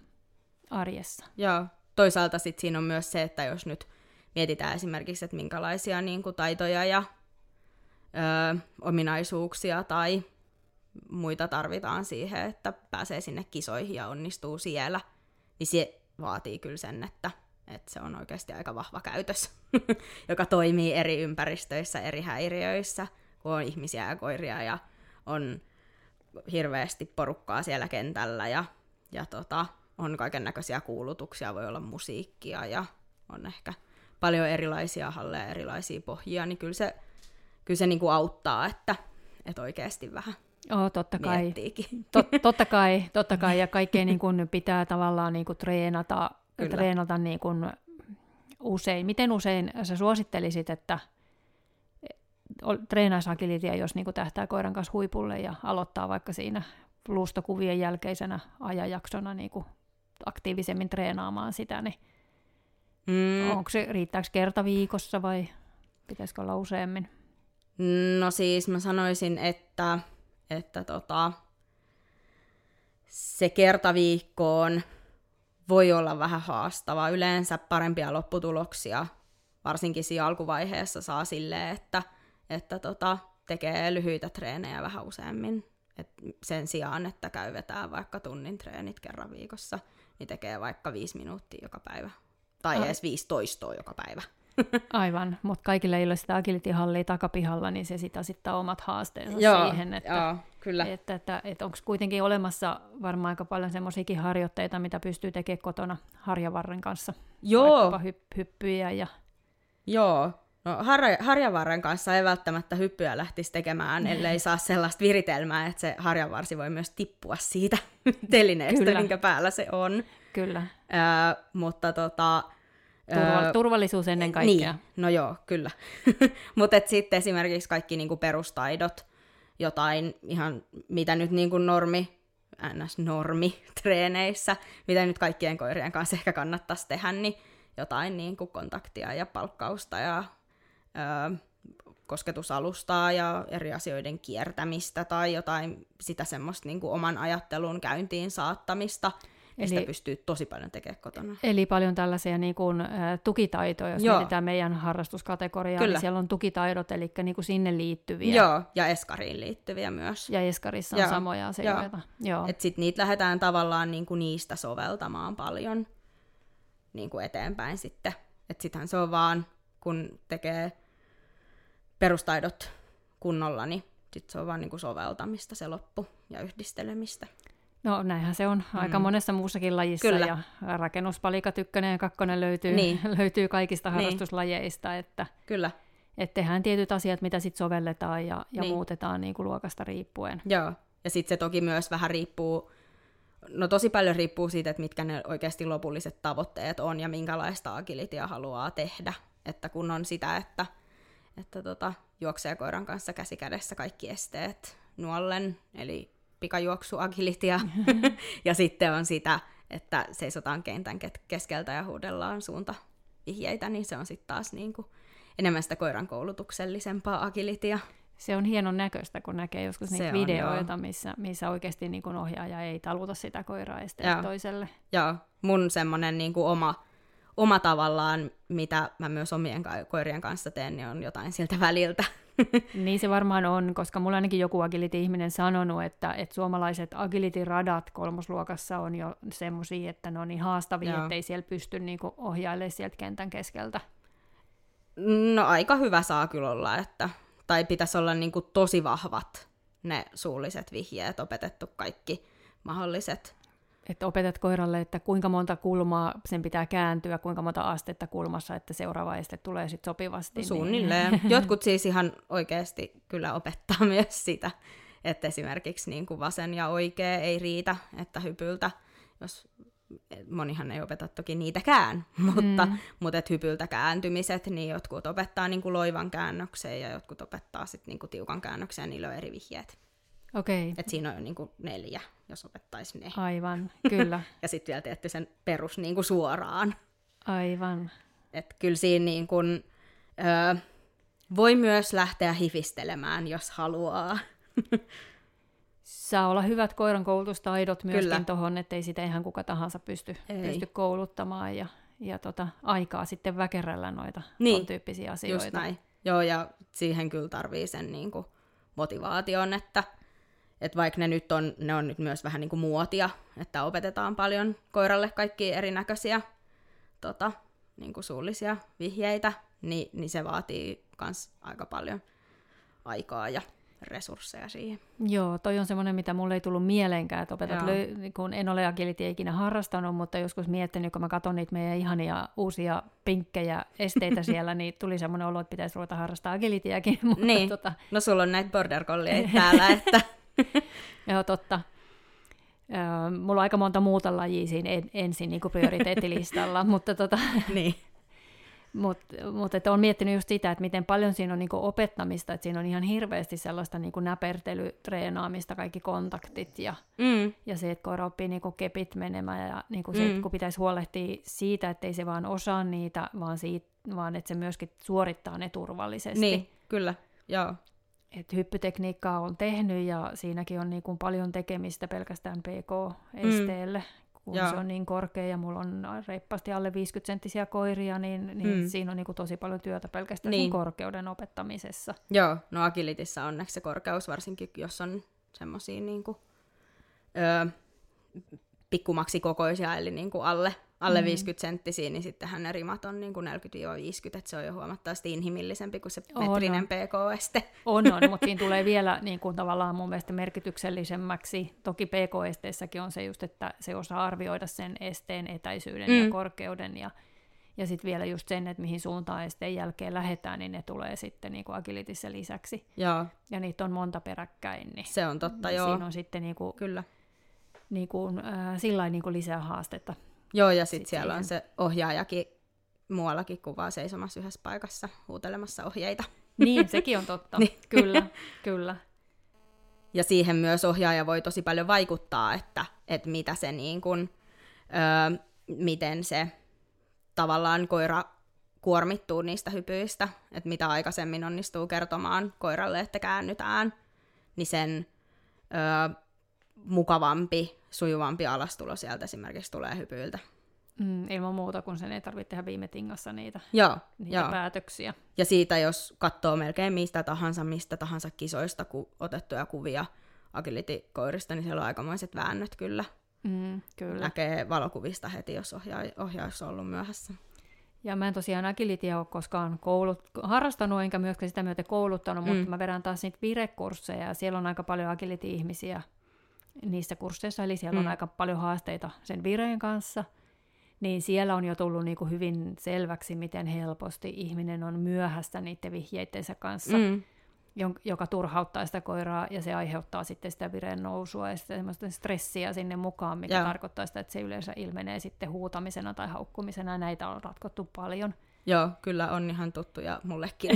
arjessa. Joo, toisaalta sitten siinä on myös se, että jos nyt mietitään esimerkiksi, että minkälaisia niin kuin taitoja ja ö, ominaisuuksia tai muita tarvitaan siihen, että pääsee sinne kisoihin ja onnistuu siellä, niin se vaatii kyllä sen, että että se on oikeasti aika vahva käytös, joka toimii eri ympäristöissä, eri häiriöissä, kun on ihmisiä ja koiria ja on hirveästi porukkaa siellä kentällä ja, ja tota, on kaiken näköisiä kuulutuksia, voi olla musiikkia ja on ehkä paljon erilaisia halleja, erilaisia pohjia, niin kyllä se, kyllä se niinku auttaa, että, että oikeasti vähän Oh, totta kai. Tot, totta kai, totta kai, ja kaikkea niin kun pitää tavallaan niin kun treenata Kyllä. treenata niin kuin usein. Miten usein sä suosittelisit, että treenaisi agilitia, jos niin tähtää koiran kanssa huipulle ja aloittaa vaikka siinä luustokuvien jälkeisenä ajanjaksona niin aktiivisemmin treenaamaan sitä, niin mm. onko se, riittääkö kerta viikossa vai pitäisikö olla useammin? No siis mä sanoisin, että, että tota, se kerta viikkoon voi olla vähän haastavaa. Yleensä parempia lopputuloksia, varsinkin siinä alkuvaiheessa, saa silleen, että, että tota, tekee lyhyitä treenejä vähän useammin. Et sen sijaan, että käy vetää vaikka tunnin treenit kerran viikossa, niin tekee vaikka viisi minuuttia joka päivä. Tai Ai. edes viisi toistoa joka päivä. Aivan, mutta kaikille ei ole sitä agility-hallia takapihalla, niin se sitä sitten omat haasteensa joo, siihen, että, joo, kyllä. että, että, että onko kuitenkin olemassa varmaan aika paljon semmoisiakin harjoitteita, mitä pystyy tekemään kotona harjavarren kanssa, joo. hypp- hyppyjä ja... Joo, No, har- harjavarren kanssa ei välttämättä hyppyä lähtisi tekemään, ellei saa sellaista viritelmää, että se harjavarsi voi myös tippua siitä telineestä, Kyllä. minkä päällä se on. Kyllä. Ö, mutta tota, Turval- turvallisuus ennen kaikkea. Niin, no joo, kyllä. Mutta sitten esimerkiksi kaikki niinku perustaidot, jotain ihan, mitä nyt niinku normi, ns. normi treeneissä, mitä nyt kaikkien koirien kanssa ehkä kannattaisi tehdä, niin jotain niin kuin kontaktia ja palkkausta ja ö, kosketusalustaa ja eri asioiden kiertämistä tai jotain sitä semmoista niin kuin oman ajattelun käyntiin saattamista. Eli, sitä pystyy tosi paljon tekemään kotona. Eli paljon tällaisia niin kuin, ä, tukitaitoja, jos Joo. mietitään meidän harrastuskategoriaa, niin Kyllä. niin siellä on tukitaidot, eli niin kuin sinne liittyviä. Joo, ja Eskariin liittyviä myös. Ja Eskarissa on Joo. samoja asioita. Joo. Että sitten niitä lähdetään tavallaan niin kuin niistä soveltamaan paljon niin kuin eteenpäin sitten. Että sittenhän se on vaan, kun tekee perustaidot kunnolla, niin sitten se on vaan niin kuin soveltamista se loppu ja yhdistelemistä. No näinhän se on mm. aika monessa muussakin lajissa Kyllä. ja rakennuspalikat ykkönen ja kakkonen löytyy, niin. löytyy kaikista niin. harrastuslajeista, että Kyllä. Et tehdään tietyt asiat, mitä sitten sovelletaan ja, ja niin. muutetaan niin kuin luokasta riippuen. Joo, ja sitten se toki myös vähän riippuu, no tosi paljon riippuu siitä, että mitkä ne oikeasti lopulliset tavoitteet on ja minkälaista agilitia haluaa tehdä. Että kun on sitä, että, että tota, juoksee koiran kanssa käsi kädessä kaikki esteet nuollen, eli pikajuoksu, agilitia, ja sitten on sitä, että seisotaan kentän keskeltä ja huudellaan suunta vihjeitä, niin se on sitten taas niin kuin enemmän sitä koiran koulutuksellisempaa agilitia. Se on hienon näköistä, kun näkee joskus niitä se videoita, on, missä, missä oikeasti niin kuin ohjaaja ei taluta sitä koiraa esteet toiselle. Joo, mun semmoinen niin kuin oma, oma tavallaan, mitä mä myös omien koirien kanssa teen, niin on jotain siltä väliltä. niin se varmaan on, koska mulla ainakin joku agility-ihminen sanonut, että, että suomalaiset agility-radat kolmosluokassa on jo semmoisia, että ne on niin haastavia, Joo. ettei siellä pysty niinku ohjailemaan sieltä kentän keskeltä. No aika hyvä saa kyllä olla, että, tai pitäisi olla niinku tosi vahvat ne suulliset vihjeet, opetettu kaikki mahdolliset että opetat koiralle, että kuinka monta kulmaa sen pitää kääntyä, kuinka monta astetta kulmassa, että seuraava este tulee sitten sopivasti. Niin- Suunnilleen. Niin. Jotkut siis ihan oikeasti kyllä opettaa myös sitä, että esimerkiksi niin kuin vasen ja oikea ei riitä, että hypyltä, jos monihan ei opeta toki niitäkään, mutta, mm. mutta et hypyltä kääntymiset, niin jotkut opettaa niin kuin loivan käännöksen ja jotkut opettaa sitten niin kuin tiukan käännöksen ja niillä on eri vihjeet. Okei. Et siinä on niin kuin neljä, jos opettaisi ne. Aivan, kyllä. ja sitten vielä teette sen perus niin kuin suoraan. Aivan. Et kyllä siinä niin kuin, ö, voi myös lähteä hifistelemään, jos haluaa. Saa olla hyvät koiran koulutustaidot myöskin tuohon, ettei sitä ihan kuka tahansa pysty, pysty kouluttamaan ja, ja tota, aikaa sitten väkerällä noita niin, tyyppisiä asioita. Just näin. Joo, ja siihen kyllä tarvii sen niin kuin motivaation, että että vaikka ne nyt on, ne on nyt myös vähän niin kuin muotia, että opetetaan paljon koiralle kaikki erinäköisiä tota, niin kuin suullisia vihjeitä, niin, niin se vaatii myös aika paljon aikaa ja resursseja siihen. Joo, toi on semmoinen, mitä mulle ei tullut mieleenkään, että opetat, löy- kun en ole agility ikinä harrastanut, mutta joskus miettinyt, kun mä katson niitä meidän ihania uusia pinkkejä esteitä siellä, niin tuli semmoinen olo, että pitäisi ruveta harrastaa agilityäkin. Mutta niin, tota... no sulla on näitä border täällä, että Joo, totta. mulla on aika monta muuta lajia siinä ensin niin prioriteettilistalla, mutta tota, niin. mut, mut, että olen miettinyt just sitä, että miten paljon siinä on niin opettamista, että siinä on ihan hirveästi sellaista niin näpertelytreenaamista, kaikki kontaktit ja, mm. ja se, että koira oppii niin kepit menemään ja niin se, mm. kun pitäisi huolehtia siitä, että ei se vaan osaa niitä, vaan, siitä, vaan että se myöskin suorittaa ne turvallisesti. Niin, kyllä, joo että hyppytekniikkaa on tehnyt ja siinäkin on niin kuin paljon tekemistä pelkästään PK-esteelle. Mm. Kun Joo. se on niin korkea ja mulla on reippaasti alle 50 senttisiä koiria, niin, niin mm. siinä on niin kuin tosi paljon työtä pelkästään niin. korkeuden opettamisessa. Joo, no agilitissa onneksi se korkeus, varsinkin jos on semmoisia niin kuin, öö, pikkumaksi kokoisia, eli niin kuin alle alle mm. 50 senttisiä, niin sittenhän ne rimat on niin kuin 40-50, että se on jo huomattavasti inhimillisempi kuin se metrinen on, PK-este. On, on, mutta siinä tulee vielä niin kuin tavallaan mun mielestä merkityksellisemmäksi. Toki PK-esteessäkin on se just, että se osaa arvioida sen esteen etäisyyden mm. ja korkeuden ja ja sitten vielä just sen, että mihin suuntaan esteen jälkeen lähdetään, niin ne tulee sitten niin kuin agilitissä lisäksi. Joo. Ja niitä on monta peräkkäin. Niin se on totta, joo. Siinä on sitten niin kuin, Kyllä. Niin kuin, äh, sillä niin kuin lisää haastetta Joo, ja sitten sit siellä siihen. on se ohjaajakin muuallakin kuvaa seisomassa yhdessä paikassa huutelemassa ohjeita. Niin, sekin on totta. niin. Kyllä, kyllä. Ja siihen myös ohjaaja voi tosi paljon vaikuttaa, että, että mitä se niin kuin, öö, miten se tavallaan koira kuormittuu niistä hypyistä, että mitä aikaisemmin onnistuu kertomaan koiralle, että käännytään, niin sen ö, mukavampi, sujuvampi alastulo sieltä esimerkiksi tulee hypyiltä. Mm, ilman muuta, kun sen ei tarvitse tehdä viime tingassa niitä, Joo, niitä joo. päätöksiä. Ja siitä, jos katsoo melkein mistä tahansa, mistä tahansa kisoista ku, otettuja kuvia agility-koirista, niin siellä on aikamoiset väännöt kyllä. Mm, kyllä. Näkee valokuvista heti, jos ohjaa, ohjaus on ollut myöhässä. Ja mä en tosiaan agilitia ole koskaan koulut, harrastanut, enkä myöskään sitä myötä kouluttanut, mm. mutta mä vedän taas niitä virekursseja, ja siellä on aika paljon agility-ihmisiä niissä kursseissa, eli siellä mm. on aika paljon haasteita sen vireen kanssa, niin siellä on jo tullut niinku hyvin selväksi, miten helposti ihminen on myöhässä niiden vihjeitteensä kanssa, Mm. joka turhauttaa sitä koiraa, ja se aiheuttaa sitten sitä vireen nousua ja sitten semmoista stressiä sinne mukaan, mikä Joo. tarkoittaa sitä, että se yleensä ilmenee sitten huutamisena tai haukkumisena, ja näitä on ratkottu paljon. Joo, kyllä on ihan tuttuja mullekin.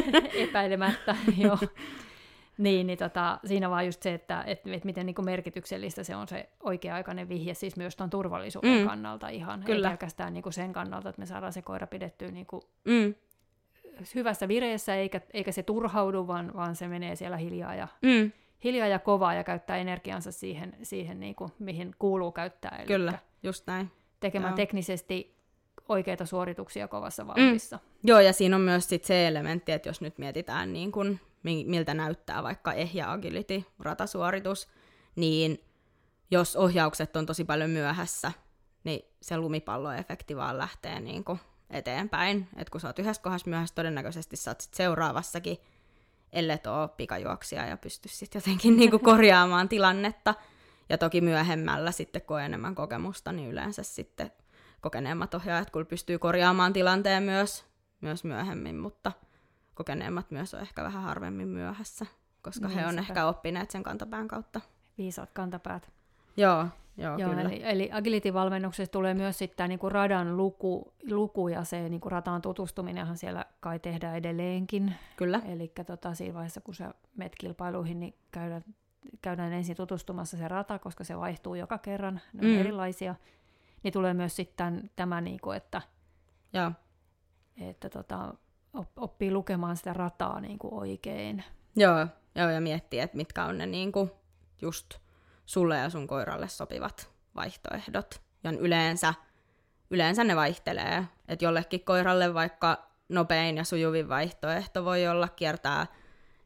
Epäilemättä, joo. Niin, niin tota, siinä vaan just se, että et, et miten niin merkityksellistä se on se oikea-aikainen vihje, siis myös tuon turvallisuuden Mm. mm. kannalta ihan. Kyllä. Ei pelkästään niin sen kannalta, että me saadaan se koira pidettyä niin mm. hyvässä vireessä, eikä, eikä se turhaudu, vaan, vaan se menee siellä hiljaa ja, Mm. hiljaa ja kovaa ja käyttää energiansa siihen, siihen niin kuin, mihin kuuluu käyttää. Eli Kyllä, just näin. Tekemään Joo. teknisesti oikeita suorituksia kovassa vauhdissa. Mm. Joo, ja siinä on myös sit se elementti, että jos nyt mietitään, niin kun, miltä näyttää vaikka ehjä agility ratasuoritus, niin jos ohjaukset on tosi paljon myöhässä, niin se lumipalloefekti vaan lähtee niin kun eteenpäin. Et kun sä oot yhdessä kohdassa myöhässä, todennäköisesti sä oot sit seuraavassakin, ellet ole pikajuoksija ja pysty sitten jotenkin niin kuin korjaamaan tilannetta. Ja toki myöhemmällä sitten, kun on enemmän kokemusta, niin yleensä sitten kokeneemmat ohjaajat kyllä pystyy korjaamaan tilanteen myös, myös myöhemmin, mutta kokeneemmat myös on ehkä vähän harvemmin myöhässä, koska Niin, he on sepä. ehkä oppineet sen kantapään kautta. Viisaat kantapäät. Joo, joo, Joo, kyllä. eli, eli agility-valmennuksessa tulee myös sitten niinku radan luku, luku ja se niinku rataan tutustuminenhan siellä kai tehdään edelleenkin. Kyllä, Eli tota, siinä vaiheessa, kun sä menet kilpailuihin, niin käydään, käydään ensin tutustumassa se rata, koska se vaihtuu joka kerran, ne on Mm. erilaisia. Niin tulee myös sitten tämä, niinku, että, joo. että tota, oppii lukemaan sitä rataa niinku oikein. Joo, joo, ja miettii, että mitkä on ne niinku just sulle ja sun koiralle sopivat vaihtoehdot. Ja yleensä, yleensä ne vaihtelee. Että jollekin koiralle vaikka nopein ja sujuvin vaihtoehto voi olla kiertää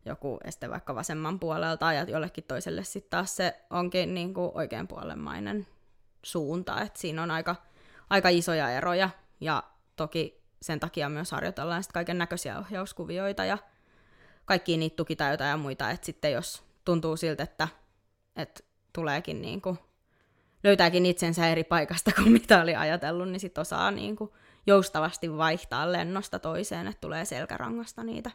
joku este vaikka vasemman puolelta, ja jollekin toiselle sitten taas se onkin niinku oikeanpuolemmainen suunta. Et siinä on aika, aika isoja eroja, ja toki sen takia myös harjoitellaan sit kaiken näköisiä ohjauskuvioita ja kaikkia niitä tukitaitoja ja muita, että sitten jos tuntuu siltä, että, että tuleekin niin kuin, löytääkin itsensä eri paikasta kuin mitä oli ajatellut, niin sitten osaa niin kuin joustavasti vaihtaa lennosta toiseen, että tulee selkärangasta niitä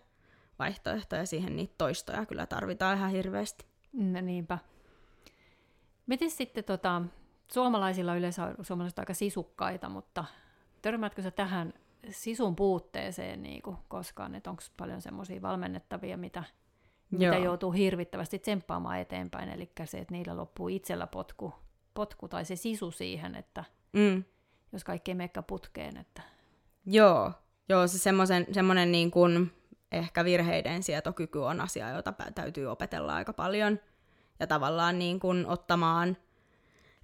vaihtoehtoja, siihen niitä toistoja kyllä tarvitaan ihan hirveästi. No, niinpä. Miten sitten tota, suomalaisilla yleensä suomalaiset aika sisukkaita, mutta törmäätkö sä tähän sisun puutteeseen niin kuin koskaan, että onko paljon semmoisia valmennettavia, mitä, mitä joutuu hirvittävästi tsemppaamaan eteenpäin, eli se, että niillä loppuu itsellä potku, potku tai se sisu siihen, että Mm. jos kaikki ei meikka putkeen, että Joo, joo se semmoisen, semmoinen niin kuin ehkä virheiden sietokyky on asia, jota täytyy opetella aika paljon. Ja tavallaan niin kuin ottamaan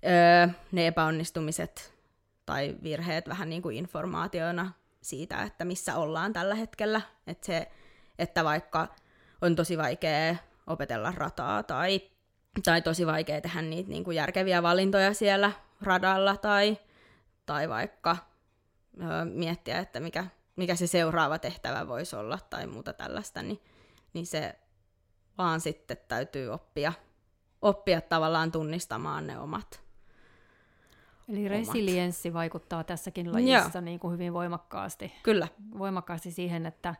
öö, ne epäonnistumiset tai virheet vähän niin kuin informaationa siitä, että missä ollaan tällä hetkellä. Että se, että vaikka on tosi vaikea opetella rataa tai, tai tosi vaikea tehdä niitä niin kuin järkeviä valintoja siellä radalla tai, tai vaikka öö, miettiä, että mikä, mikä se seuraava tehtävä voisi olla tai muuta tällaista, niin, niin se vaan sitten täytyy oppia, oppia tavallaan tunnistamaan ne omat. Eli Omat. resilienssi vaikuttaa tässäkin lajissa niin kuin hyvin voimakkaasti, Kyllä, voimakkaasti siihen, että,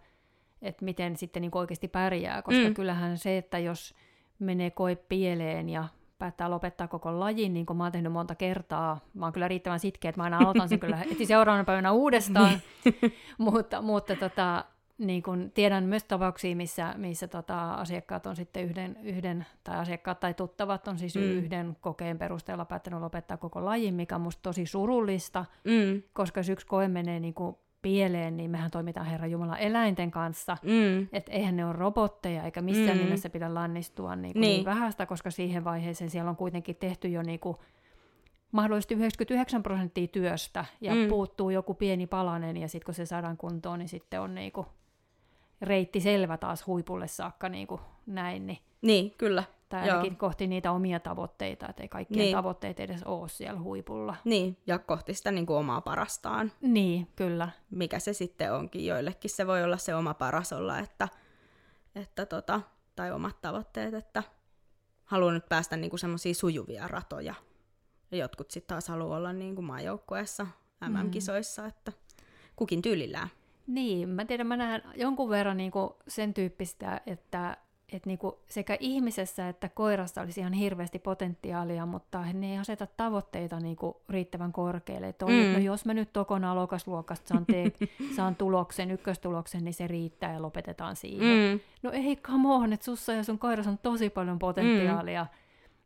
että miten sitten niin kuin oikeasti pärjää, koska Mm. mm. kyllähän se, että jos menee koe pieleen ja päättää lopettaa koko lajin, niin kuin mä oon tehnyt monta kertaa. Mä oon kyllä riittävän sitkeä, että mä aina aloitan sen kyllä heti seuraavana päivänä uudestaan. mutta mutta tota, niin kun tiedän myös tapauksia, missä, missä tota, asiakkaat on sitten yhden, yhden, tai asiakkaat tai tuttavat on siis mm. yhden kokeen perusteella päättänyt lopettaa koko lajin, mikä on musta tosi surullista, Mm. koska jos yksi koe menee niin kuin pieleen, niin mehän toimitaan Herra Jumala eläinten kanssa. Mm. Että eihän ne ole robotteja, eikä missään Mm. nimessä pidä lannistua niin, kuin Niin. niin. vähäistä, koska siihen vaiheeseen siellä on kuitenkin tehty jo niin kuin mahdollisesti 99 prosenttia työstä, ja Mm. puuttuu joku pieni palanen, ja sitten kun se saadaan kuntoon, niin sitten on niin kuin reitti selvä taas huipulle saakka niin kuin näin, niin, Niin, kyllä. tai Joo. ainakin kohti niitä omia tavoitteita, että ei kaikkien Niin. niin. tavoitteet edes ole siellä huipulla. Niin, ja kohti sitä niin kuin omaa parastaan. Niin, kyllä. mikä se sitten onkin. Joillekin se voi olla se oma paras olla, että, että tota, tai omat tavoitteet, että haluan nyt päästä niinku semmoisia sujuvia ratoja. Ja jotkut sitten taas haluaa olla niinku maajoukkueessa MM-kisoissa, että kukin tyylillään. Niin, mä tiedän, mä näen jonkun verran niin kuin sen tyyppistä, että, että niin kuin sekä ihmisessä että koirassa olisi ihan hirveästi potentiaalia, mutta ne ei aseta tavoitteita niin kuin riittävän korkealle. Että on, Mm. no jos mä nyt tokona alokasluokasta saan, tee, saan tuloksen, ykköstuloksen, niin se riittää ja lopetetaan siihen. Mm. No ei, come on, että sussa ja sun koirassa on tosi paljon potentiaalia. Mm.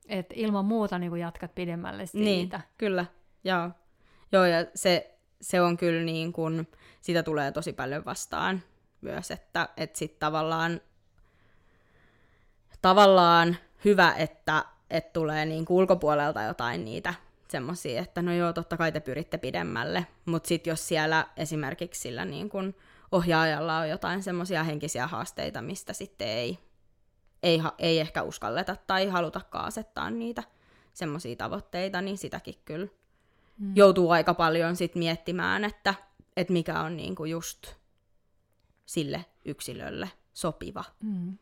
Että ilman muuta niin kuin jatkat pidemmälle siitä. Niin, kyllä. Joo, Joo ja se, se on kyllä niin kuin, sitä tulee tosi paljon vastaan myös, että, että sitten tavallaan, tavallaan hyvä, että, että tulee niin kuin ulkopuolelta jotain niitä semmoisia, että no joo, totta kai te pyritte pidemmälle, mutta sitten jos siellä esimerkiksi sillä niin kuin ohjaajalla on jotain semmoisia henkisiä haasteita, mistä sitten ei, ei, ei ehkä uskalleta tai halutakaan asettaa niitä semmoisia tavoitteita, niin sitäkin kyllä mm. joutuu aika paljon sit miettimään, että, että mikä on niinku just sille yksilölle sopiva, Mm.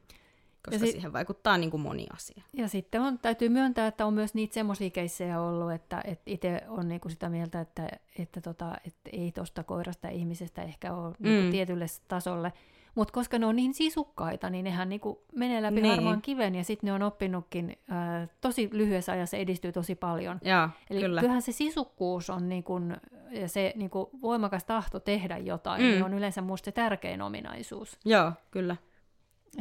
koska si- siihen vaikuttaa niinku moni asia. Ja sitten on, täytyy myöntää, että on myös niitä semmoisia keissejä ollut, että, että itse on niinku sitä mieltä, että, että, tota, että ei tuosta koirasta ja ihmisestä ehkä ole mm. niinku Mm. tietylle tasolle. Mutta koska ne on niin sisukkaita, niin nehän niinku menee läpi Niin. niin. harmaan kiven ja sitten ne on oppinutkin ää, tosi lyhyessä ajassa edistyy tosi paljon. Joo, Eli kyllä. kyllähän se sisukkuus on niin kun, ja se niin kun voimakas tahto tehdä jotain, Mm. mm. niin on yleensä musta se tärkein ominaisuus. Joo, kyllä.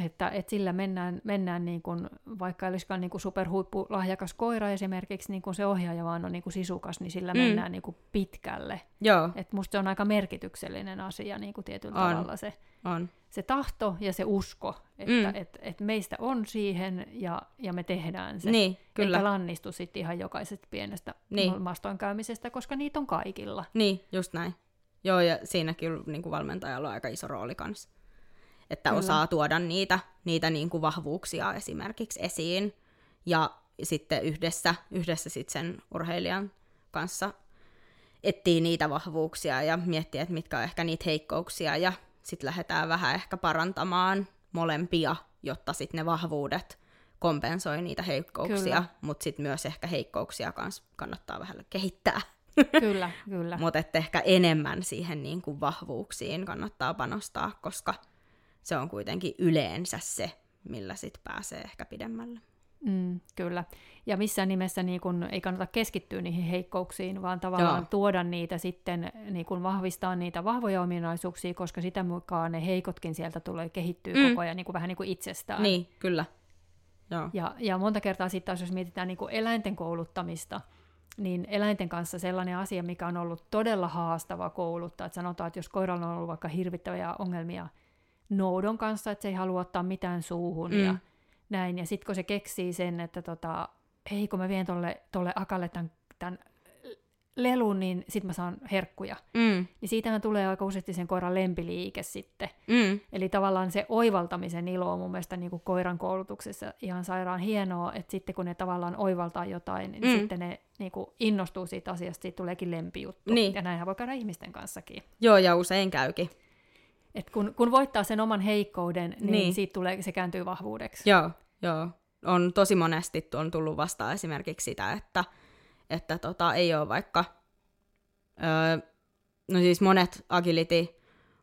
Että, että sillä mennään, mennään niin kuin, vaikka ei olisikaan niin superhuippulahjakas koira esimerkiksi, niin kuin se ohjaaja vaan on niin kuin sisukas, niin sillä Mm. mennään niin kuin pitkälle. Joo, Et musta se on aika merkityksellinen asia niin tietyllä On. tavalla se, on. Se tahto ja se usko, että Mm. et, et meistä on siihen ja, ja me tehdään se. Niin, kyllä. Eikä lannistu sitten ihan jokaisesta pienestä Niin. mastoinkäymisestä, koska niitä on kaikilla. Niin, just näin. Joo, ja siinäkin niin kuin valmentajalla on aika iso rooli kanssa. Että Kyllä. osaa tuoda niitä, niitä niin kuin vahvuuksia esimerkiksi esiin. Ja sitten yhdessä, yhdessä sit sen urheilijan kanssa etsii niitä vahvuuksia ja miettii, että mitkä on ehkä niitä heikkouksia. Ja sitten lähdetään vähän ehkä parantamaan molempia, jotta sitten ne vahvuudet kompensoi niitä heikkouksia. Mutta sitten myös ehkä heikkouksia kans kannattaa vähän kehittää. Kyllä, kyllä. Mutta ehkä enemmän siihen niin kuin vahvuuksiin kannattaa panostaa, koska se on kuitenkin yleensä se, millä sit pääsee ehkä pidemmälle. Mm, kyllä. Ja missään nimessä niin kun, ei kannata keskittyä niihin heikkouksiin, vaan tavallaan Joo. Tuoda niitä sitten, niin kun vahvistaa niitä vahvoja ominaisuuksia, koska sitä mukaan ne heikotkin sieltä tulee kehittyä Mm. mm. koko ajan niin kuin, vähän niin kuin itsestään. Niin, kyllä. Joo. Ja, ja monta kertaa sitten taas, jos mietitään niin kuin eläinten kouluttamista, niin eläinten kanssa sellainen asia, mikä on ollut todella haastava kouluttaa, että sanotaan, että jos koiralla on ollut vaikka hirvittäviä ongelmia noudon kanssa, että se ei halua ottaa mitään suuhun Mm. ja näin, ja sitten kun se keksii sen, että tota, hei kun mä vien tolle, tolle akalle tämän, tämän lelun, niin sitten mä saan herkkuja. Mm, Niin siitähän tulee aika useasti sen koiran lempiliike sitten. mm, Eli tavallaan se oivaltamisen ilo on mun mielestä niin kuin koiran koulutuksessa ihan sairaan hienoa, että sitten kun ne tavallaan oivaltaa jotain, niin Mm. mm. sitten ne niin kuin innostuu siitä asiasta, siitä tuleekin lempijuttu. Niin. Ja näinhän voi käydä ihmisten kanssakin. Joo, ja usein käykin. Et kun, kun voittaa sen oman heikkouden, niin, Niin. siitä tulee, se kääntyy vahvuudeksi. Joo, joo. On tosi monesti on tullut vastaan esimerkiksi sitä, että, että tota, ei ole vaikka, öö, no siis monet agility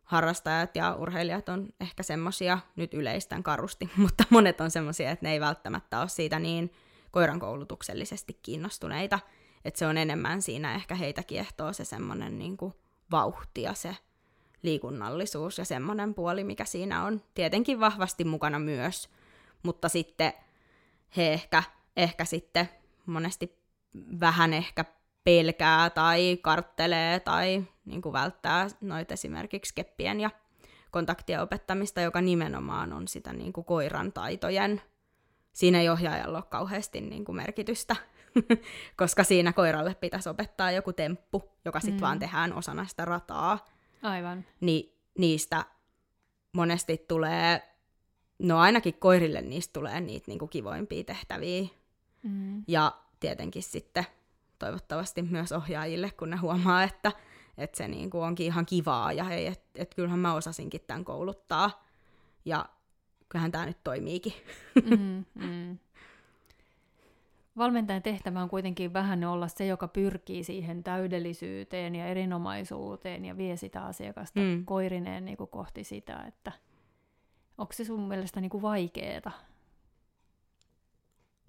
harrastajat ja urheilijat on ehkä semmosia, nyt yleistän karusti, mutta monet on semmosia, että ne ei välttämättä ole siitä niin koiran koulutuksellisesti kiinnostuneita, että se on enemmän siinä ehkä heitä kiehtoo se semmoinen niin vauhti ja se liikunnallisuus ja semmoinen puoli, mikä siinä on tietenkin vahvasti mukana myös. Mutta sitten he ehkä, ehkä sitten monesti vähän ehkä pelkää tai karttelee tai niin kuin välttää noita esimerkiksi keppien ja kontaktien opettamista, joka nimenomaan on sitä niin kuin koiran taitojen. Siinä ei ohjaajalla ole kauheasti niin kuin merkitystä, koska siinä koiralle pitäisi opettaa joku temppu, joka sitten mm. vaan tehdään osana sitä rataa. Aivan. Niin niistä monesti tulee, no ainakin koirille niistä tulee niitä niin kuin kivoimpia tehtäviä. Mm. Ja tietenkin sitten toivottavasti myös ohjaajille, kun ne huomaa, että, että se niin kuin onkin ihan kivaa ja hei, että et kyllähän mä osasinkin tämän kouluttaa. Ja kyllähän tämä nyt toimiikin. Mm, mm. Valmentajan tehtävä on kuitenkin vähän olla se, joka pyrkii siihen täydellisyyteen ja erinomaisuuteen ja vie sitä asiakasta mm. koirineen niin kuin kohti sitä, että onko se sun mielestä niin kuin vaikeeta?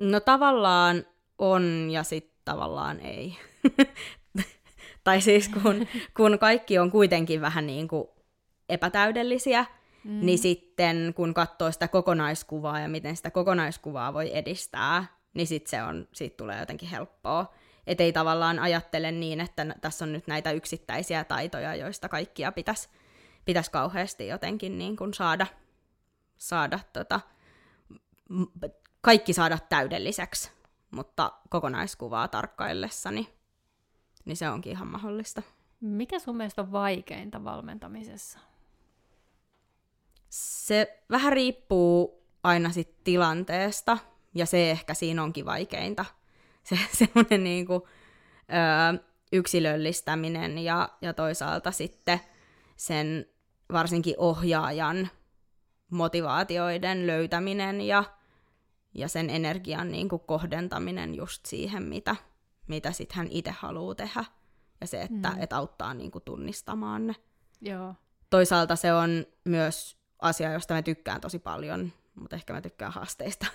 No tavallaan on ja sitten tavallaan ei. tai siis kun, kun kaikki on kuitenkin vähän niin kuin epätäydellisiä, mm. niin sitten kun katsoo sitä kokonaiskuvaa ja miten sitä kokonaiskuvaa voi edistää, niin sit se on, siitä tulee jotenkin helppoa. Että ei tavallaan ajattele niin, että tässä on nyt näitä yksittäisiä taitoja, joista kaikkia pitäisi pitäis kauheasti jotenkin niin kuin saada, saada tota, kaikki saada täydelliseksi, mutta kokonaiskuvaa tarkkaillessani, niin se onkin ihan mahdollista. Mikä sun mielestä on vaikeinta valmentamisessa? Se vähän riippuu aina sit tilanteesta, ja se ehkä siinä onkin vaikeinta. Se semmoinen niinku, öö, yksilöllistäminen ja, ja toisaalta sitten sen varsinkin ohjaajan motivaatioiden löytäminen ja, ja sen energian niin kuin kohdentaminen just siihen, mitä, mitä sit hän itse haluaa tehdä. Ja se, että mm. et auttaa niin kuin tunnistamaan ne. Joo. Toisaalta se on myös asia, josta mä tykkään tosi paljon, mutta ehkä mä tykkään haasteista.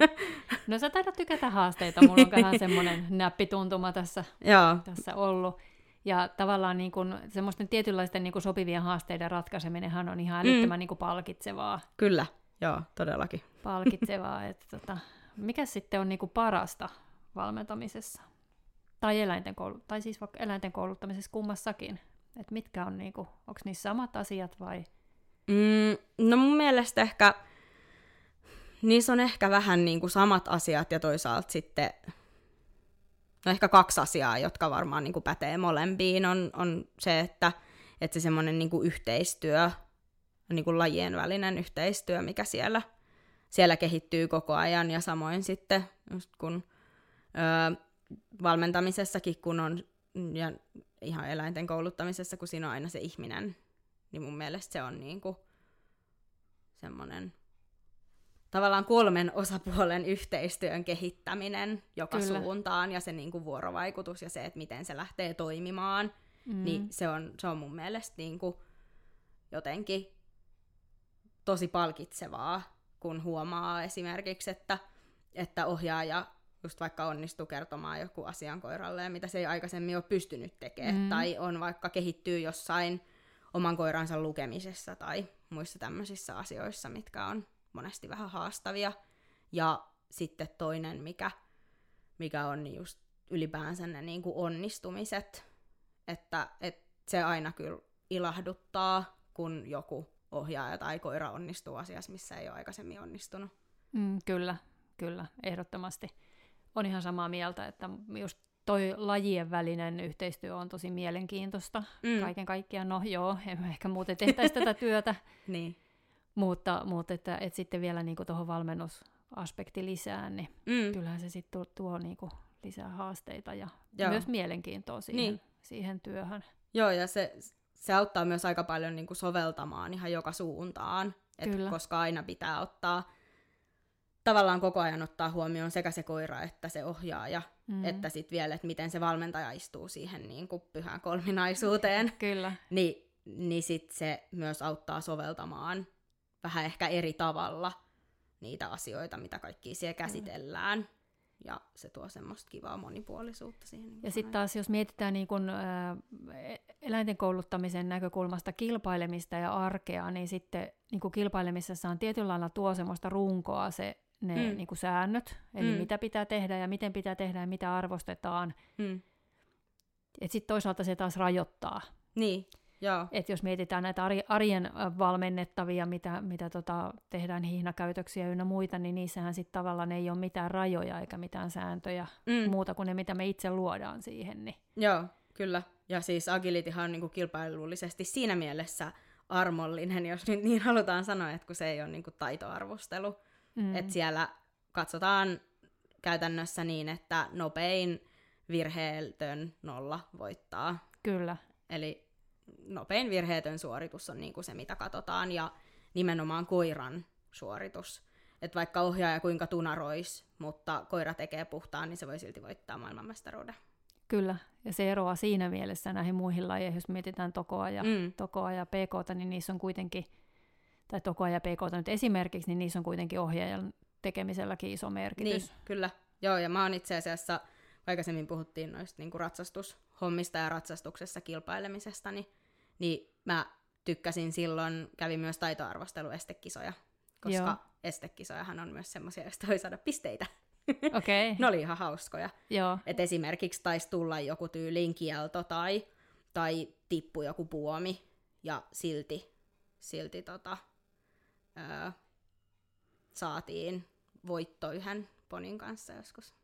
no sä taidat tykätä haasteita, mulla on vähän semmoinen näppituntuma tässä, Joo. tässä ollut. Ja tavallaan niin kun, semmoisten tietynlaisten niin kun sopivien haasteiden ratkaiseminenhan on ihan älyttömän mm. niin palkitsevaa. Kyllä, joo, todellakin. Palkitsevaa. että tota, mikä sitten on niin parasta valmentamisessa? Tai, eläinten koulu- tai siis vaikka eläinten kouluttamisessa kummassakin? Et mitkä on, niin onko niissä samat asiat vai? Mm, no mun mielestä ehkä niissä on ehkä vähän niin kuin samat asiat ja toisaalta sitten no ehkä kaksi asiaa, jotka varmaan niin kuin pätee molempiin, on, on se, että, että se semmoinen niin kuin yhteistyö, niin kuin lajien välinen yhteistyö, mikä siellä, siellä kehittyy koko ajan, ja samoin sitten just kun ö, valmentamisessakin, kun on, ja ihan eläinten kouluttamisessa, kun siinä on aina se ihminen, niin mun mielestä se on niin kuin semmoinen tavallaan kolmen osapuolen yhteistyön kehittäminen joka Kyllä. suuntaan ja se niin kuin vuorovaikutus ja se, että miten se lähtee toimimaan, mm. niin se on, se on mun mielestä niin kuin jotenkin tosi palkitsevaa, kun huomaa esimerkiksi, että, että ohjaaja just vaikka onnistuu kertomaan joku asian koiralle, mitä se ei aikaisemmin ole pystynyt tekemään, mm. tai on vaikka kehittyy jossain oman koiransa lukemisessa tai muissa tämmöisissä asioissa, mitkä on monesti vähän haastavia. Ja sitten toinen, mikä, mikä on just ylipäänsä ne niin kuin onnistumiset, että, että se aina kyllä ilahduttaa, kun joku ohjaaja tai koira onnistuu asiassa, missä ei ole aikaisemmin onnistunut. Mm, kyllä, kyllä, ehdottomasti. On ihan samaa mieltä, että just toi lajien välinen yhteistyö on tosi mielenkiintoista mm. kaiken kaikkiaan. No joo, emme ehkä muuten tehtäisi tätä työtä. niin. Mutta, mutta että, että sitten vielä niin tuohon valmennusaspekti lisää, niin mm. kyllähän se sitten tuo, tuo niin lisää haasteita ja Joo. myös mielenkiintoa siihen, niin. siihen työhön. Joo, ja se, se auttaa myös aika paljon niin kuin soveltamaan ihan joka suuntaan, et Kyllä. koska aina pitää ottaa, tavallaan koko ajan ottaa huomioon sekä se koira että se ohjaaja, mm. että sitten vielä, että miten se valmentaja istuu siihen niin kuin pyhään kolminaisuuteen. Kyllä. Ni, niin sitten se myös auttaa soveltamaan vähän ehkä eri tavalla niitä asioita, mitä kaikki siellä käsitellään. ja se tuo semmoista kivaa monipuolisuutta siihen. Niin ja sitten taas, jos mietitään niin kun, ä, eläinten kouluttamisen näkökulmasta kilpailemista ja arkea, niin sitten niin kilpailemisessa on tietyllä lailla tuo semmoista runkoa se ne mm. niin kuin säännöt, eli mm. mitä pitää tehdä ja miten pitää tehdä ja mitä arvostetaan. Mm. Että sitten toisaalta se taas rajoittaa. Niin, joo. Et jos mietitään näitä arjen valmennettavia, mitä, mitä tota, tehdään hihnakäytöksiä ynnä muita, niin niissähän sitten tavallaan ei ole mitään rajoja eikä mitään sääntöjä mm. muuta kuin ne, mitä me itse luodaan siihen. Niin. Joo, kyllä. Ja siis agilityhan on niin kuin kilpailullisesti siinä mielessä armollinen, jos nyt niin halutaan sanoa, että kun se ei ole niin kuin taitoarvostelu. Mm. Että siellä katsotaan käytännössä niin, että nopein virheetön nolla voittaa. Kyllä. Eli nopein virheetön suoritus on niin kuin se, mitä katsotaan, ja nimenomaan koiran suoritus. Että vaikka ohjaaja kuinka tunarois, mutta koira tekee puhtaan, niin se voi silti voittaa maailmanmestaruuden. Kyllä, ja se eroaa siinä mielessä näihin muihin lajeihin, jos mietitään tokoa ja, mm. tokoa ja pk, niin niissä on kuitenkin, tai tokoa ja pk nyt esimerkiksi, niin niissä on kuitenkin ohjaajan tekemiselläkin iso merkitys. Niin, kyllä. Joo, ja mä oon itse asiassa, aikaisemmin puhuttiin noista niin kuin ratsastushommista ja ratsastuksessa kilpailemisesta, niin, niin mä tykkäsin silloin, kävin myös taitoarvosteluestekisoja, koska Joo. estekisojahan on myös semmoisia, joista voi saada pisteitä. Okay. ne oli ihan hauskoja. Joo. Et esimerkiksi taisi tulla joku tyylin kielto tai, tai tippu joku puomi, ja silti, silti tota, öö, saatiin voitto yhden ponin kanssa joskus.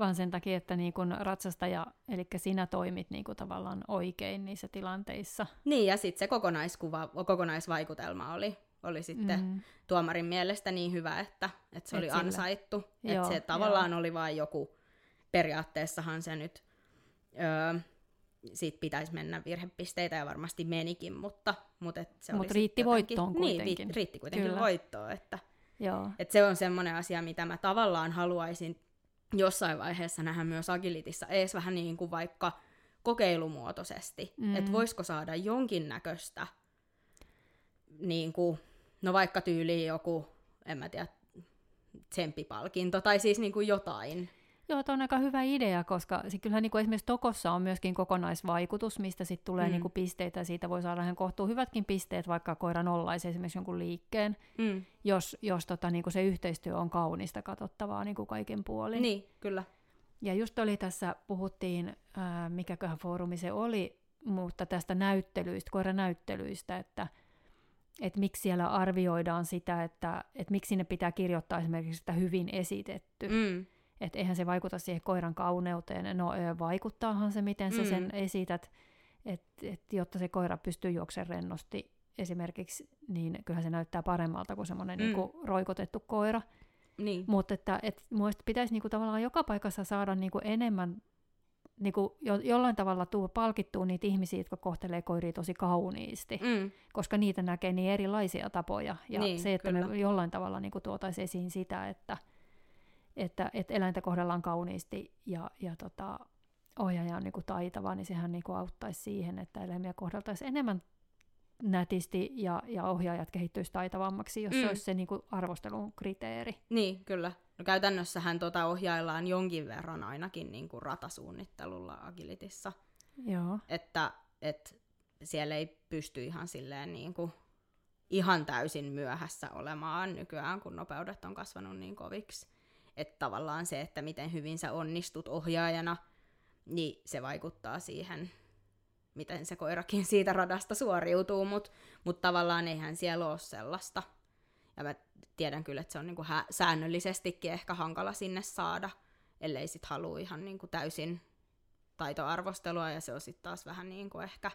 Vaan sen takia, että niin kun ratsastaja, eli sinä toimit niin kun tavallaan oikein niissä tilanteissa. Niin, ja sitten se kokonaiskuva, kokonaisvaikutelma oli, oli sitten mm. tuomarin mielestä niin hyvä, että, että se Et oli sillä. ansaittu. Että se tavallaan joo. oli vain joku, periaatteessahan se nyt, öö, siitä pitäisi mennä virhepisteitä ja varmasti menikin, mutta, mutta et se Mut riitti voittoon kuitenkin. Niin, riitti kuitenkin Kyllä. voittoon, että, Joo. että se on semmoinen asia, mitä mä tavallaan haluaisin jossain vaiheessa nähdä myös agilitissa, ees vähän niin kuin vaikka kokeilumuotoisesti, mm. että voisiko saada jonkinnäköistä niin kuin no vaikka tyyliin joku, en mä tiedä, tsemppipalkinto tai siis niin kuin jotain. Joo, tuo on aika hyvä idea, koska sit kyllähän niin kuin esimerkiksi Tokossa on myöskin kokonaisvaikutus, mistä sitten tulee mm. niin kuin pisteitä, ja siitä voi saada ihan kohtuu hyvätkin pisteet, vaikka koira nollaisi esimerkiksi jonkun liikkeen, mm. jos, jos tota, niin kuin se yhteistyö on kaunista katsottavaa niin kuin kaiken puolin. Niin, kyllä. Ja just oli tässä, puhuttiin, ää, mikäköhän foorumi se oli, mutta tästä näyttelyistä, koiranäyttelyistä, että että miksi siellä arvioidaan sitä, että, että miksi sinne pitää kirjoittaa esimerkiksi, että hyvin esitetty. Mm. Että eihän se vaikuta siihen koiran kauneuteen. No vaikuttaahan se, miten sä mm. sen esität, että et, jotta se koira pystyy juoksemaan rennosti esimerkiksi, niin kyllähän se näyttää paremmalta kuin semmoinen mm. niinku roikotettu koira. Niin. Mutta että, et, pitäisi niinku tavallaan joka paikassa saada niinku enemmän niin kuin jo, jollain tavalla tuu palkittua niitä ihmisiä, jotka kohtelee koiria tosi kauniisti, mm. koska niitä näkee niin erilaisia tapoja. Ja niin, se, että kyllä. me jollain tavalla niin tuotaisiin esiin sitä, että, että, että eläintä kohdellaan kauniisti ja, ja tota, ohjaaja on niin kuin taitava, niin sehän niin kuin auttaisi siihen, että eläimiä kohdeltaisiin enemmän nätisti ja, ja ohjaajat kehittyisi taitavammaksi, jos mm. se olisi se niin kuin arvostelun kriteeri. Niin, kyllä. No käytännössähän tota ohjaillaan jonkin verran ainakin niin kuin ratasuunnittelulla Agilitissa. Joo. Että et siellä ei pysty ihan silleen niin kuin ihan täysin myöhässä olemaan nykyään, kun nopeudet on kasvanut niin koviksi. Että tavallaan se, että miten hyvin sä onnistut ohjaajana, niin se vaikuttaa siihen, miten se koirakin siitä radasta suoriutuu, mutta mut tavallaan eihän siellä ole sellaista – ja mä tiedän kyllä, että se on niin kuin hä- säännöllisestikin ehkä hankala sinne saada, ellei sit halua ihan niin kuin täysin taitoarvostelua, ja se on sitten taas vähän niin kuin ehkä...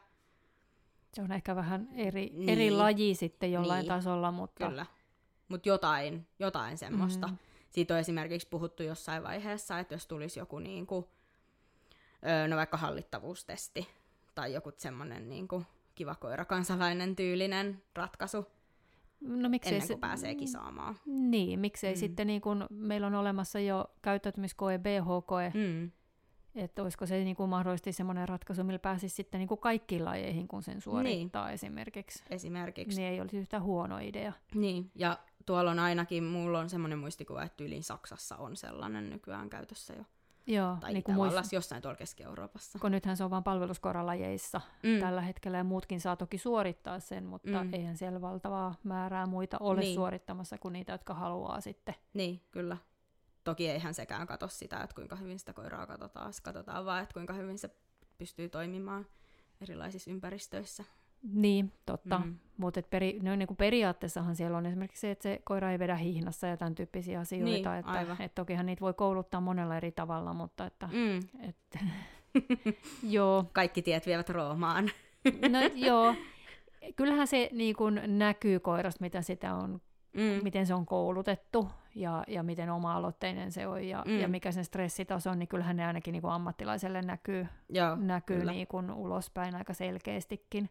Se on ehkä vähän eri, niin. eri laji sitten jollain niin. tasolla, mutta... Kyllä, mutta jotain, jotain semmoista. Mm. Siitä on esimerkiksi puhuttu jossain vaiheessa, että jos tulisi joku niin kuin, no vaikka hallittavuustesti, tai joku semmoinen niin kuin kiva koira kansalainen tyylinen ratkaisu, No, miksei ennen kuin se, pääsee kisaamaan. Niin, miksei mm. sitten niin kun meillä on olemassa jo käyttäytymiskoe, BHKE, mm. Että olisiko se niin kuin mahdollisesti semmoinen ratkaisu, millä pääsisi sitten niin kuin kaikkiin lajeihin, kun sen suorittaa niin. esimerkiksi. Esimerkiksi. Niin ei olisi yhtä huono idea. Niin, ja tuolla on ainakin, mulla on semmoinen muistikuva, että yli Saksassa on sellainen nykyään käytössä jo. Joo, Tai niin kuin muist... jossain tuolla Keski-Euroopassa. kun nythän se on vain palveluskoralajeissa mm. tällä hetkellä, ja muutkin saa toki suorittaa sen, mutta mm. eihän siellä valtavaa määrää muita ole niin. suorittamassa kuin niitä, jotka haluaa sitten. Niin, kyllä. Toki eihän sekään katso sitä, että kuinka hyvin sitä koiraa katsotaan, katsotaan vaan, että kuinka hyvin se pystyy toimimaan erilaisissa ympäristöissä. Niin, totta. Mm. Mutta peri, no, niin kuin periaatteessahan siellä on esimerkiksi se, että se koira ei vedä hihnassa ja tämän tyyppisiä asioita. Niin, että, aivan. että tokihan niitä voi kouluttaa monella eri tavalla, mutta että... Mm. että joo. Kaikki tiet vievät Roomaan. No joo. Kyllähän se niin kuin näkyy koirasta, mitä sitä on, mm. miten se on koulutettu ja, ja miten oma-aloitteinen se on ja, mm. ja mikä sen stressitaso on, niin kyllähän ne ainakin niin kuin ammattilaiselle näkyy, Joo, näkyy niin kuin ulospäin aika selkeästikin.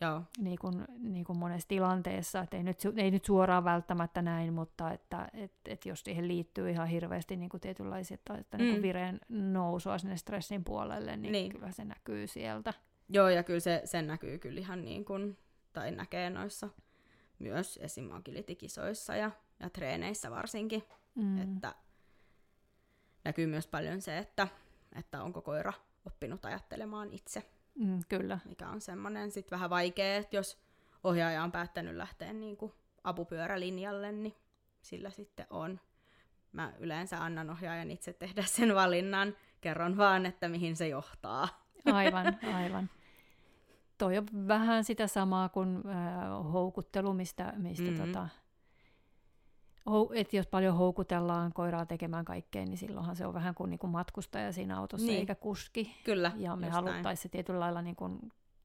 Joo. Niin kuin, niin kuin monessa tilanteessa, että ei nyt, ei nyt suoraan välttämättä näin, mutta että et, et jos siihen liittyy ihan hirveästi niin kuin tietynlaisia, että, että mm. niin kuin vireen nousua sinne stressin puolelle, niin, niin kyllä se näkyy sieltä. Joo, ja kyllä se, sen näkyy kyllä ihan niin kuin, tai näkee noissa myös esim. agility-kisoissa ja, ja treeneissä varsinkin, mm. että näkyy myös paljon se, että, että onko koira oppinut ajattelemaan itse. Mm, kyllä. Mikä on semmoinen sitten vähän vaikea, että jos ohjaaja on päättänyt lähteä niin kuin apupyörälinjalle, niin sillä sitten on. Mä yleensä annan ohjaajan itse tehdä sen valinnan, kerron vaan, että mihin se johtaa. Aivan, aivan. Toi on vähän sitä samaa kuin äh, houkuttelu, mistä, mistä mm-hmm. tota, hou, että jos paljon houkutellaan koiraa tekemään kaikkea, niin silloinhan se on vähän kuin, niin kuin matkustaja siinä autossa niin. eikä kuski. Kyllä, Ja me haluttaisiin se tietyllä lailla niin kuin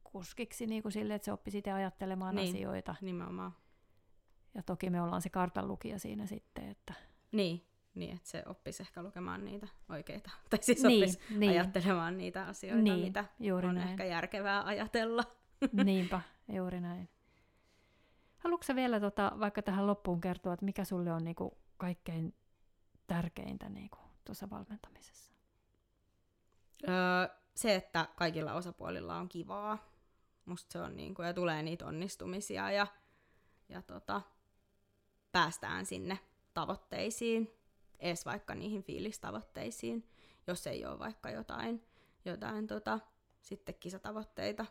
kuskiksi niin kuin sille, että se oppisi sitten ajattelemaan niin, asioita. nimenomaan. Ja toki me ollaan se kartanlukija siinä sitten, että Niin, niin että se oppisi ehkä lukemaan niitä oikeita, tai siis Niin, oppisi niin. ajattelemaan niitä asioita, Niin, mitä juuri on näin. ehkä järkevää ajatella. Niinpä, juuri näin. Haluatko vielä tota, vaikka tähän loppuun kertoa, että mikä sulle on niinku kaikkein tärkeintä niinku tuossa valmentamisessa? Öö, se, että kaikilla osapuolilla on kivaa. Musta se on niin kuin, ja tulee niitä onnistumisia ja, ja tota, päästään sinne tavoitteisiin, edes vaikka niihin fiilistavoitteisiin, jos ei ole vaikka jotain, jotain tota, sitten kisatavoitteita.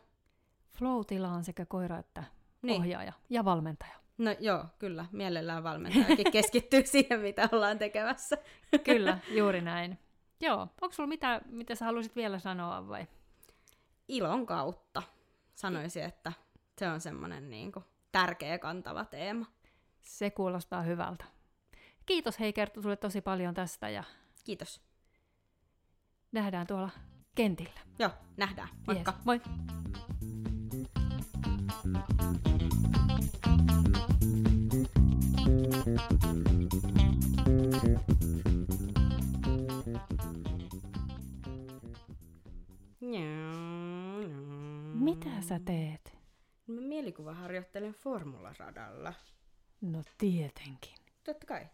Flow-tila on sekä koira että Niin. ohjaaja ja valmentaja. No joo, kyllä, mielellään valmentajakin keskittyy siihen, mitä ollaan tekemässä. Kyllä, juuri näin. Joo, onko sulla mitä, mitä sä haluaisit vielä sanoa vai? Ilon kautta sanoisin, että se on semmoinen niin kuin, tärkeä kantava teema. Se kuulostaa hyvältä. Kiitos hei Kerttu sulle tosi paljon tästä ja Kiitos. nähdään tuolla kentillä. Joo, nähdään. Moikka. Yes, moi! Mitä sä teet? Mä mielikuvaharjoittelen formularadalla. No tietenkin. Totta kai.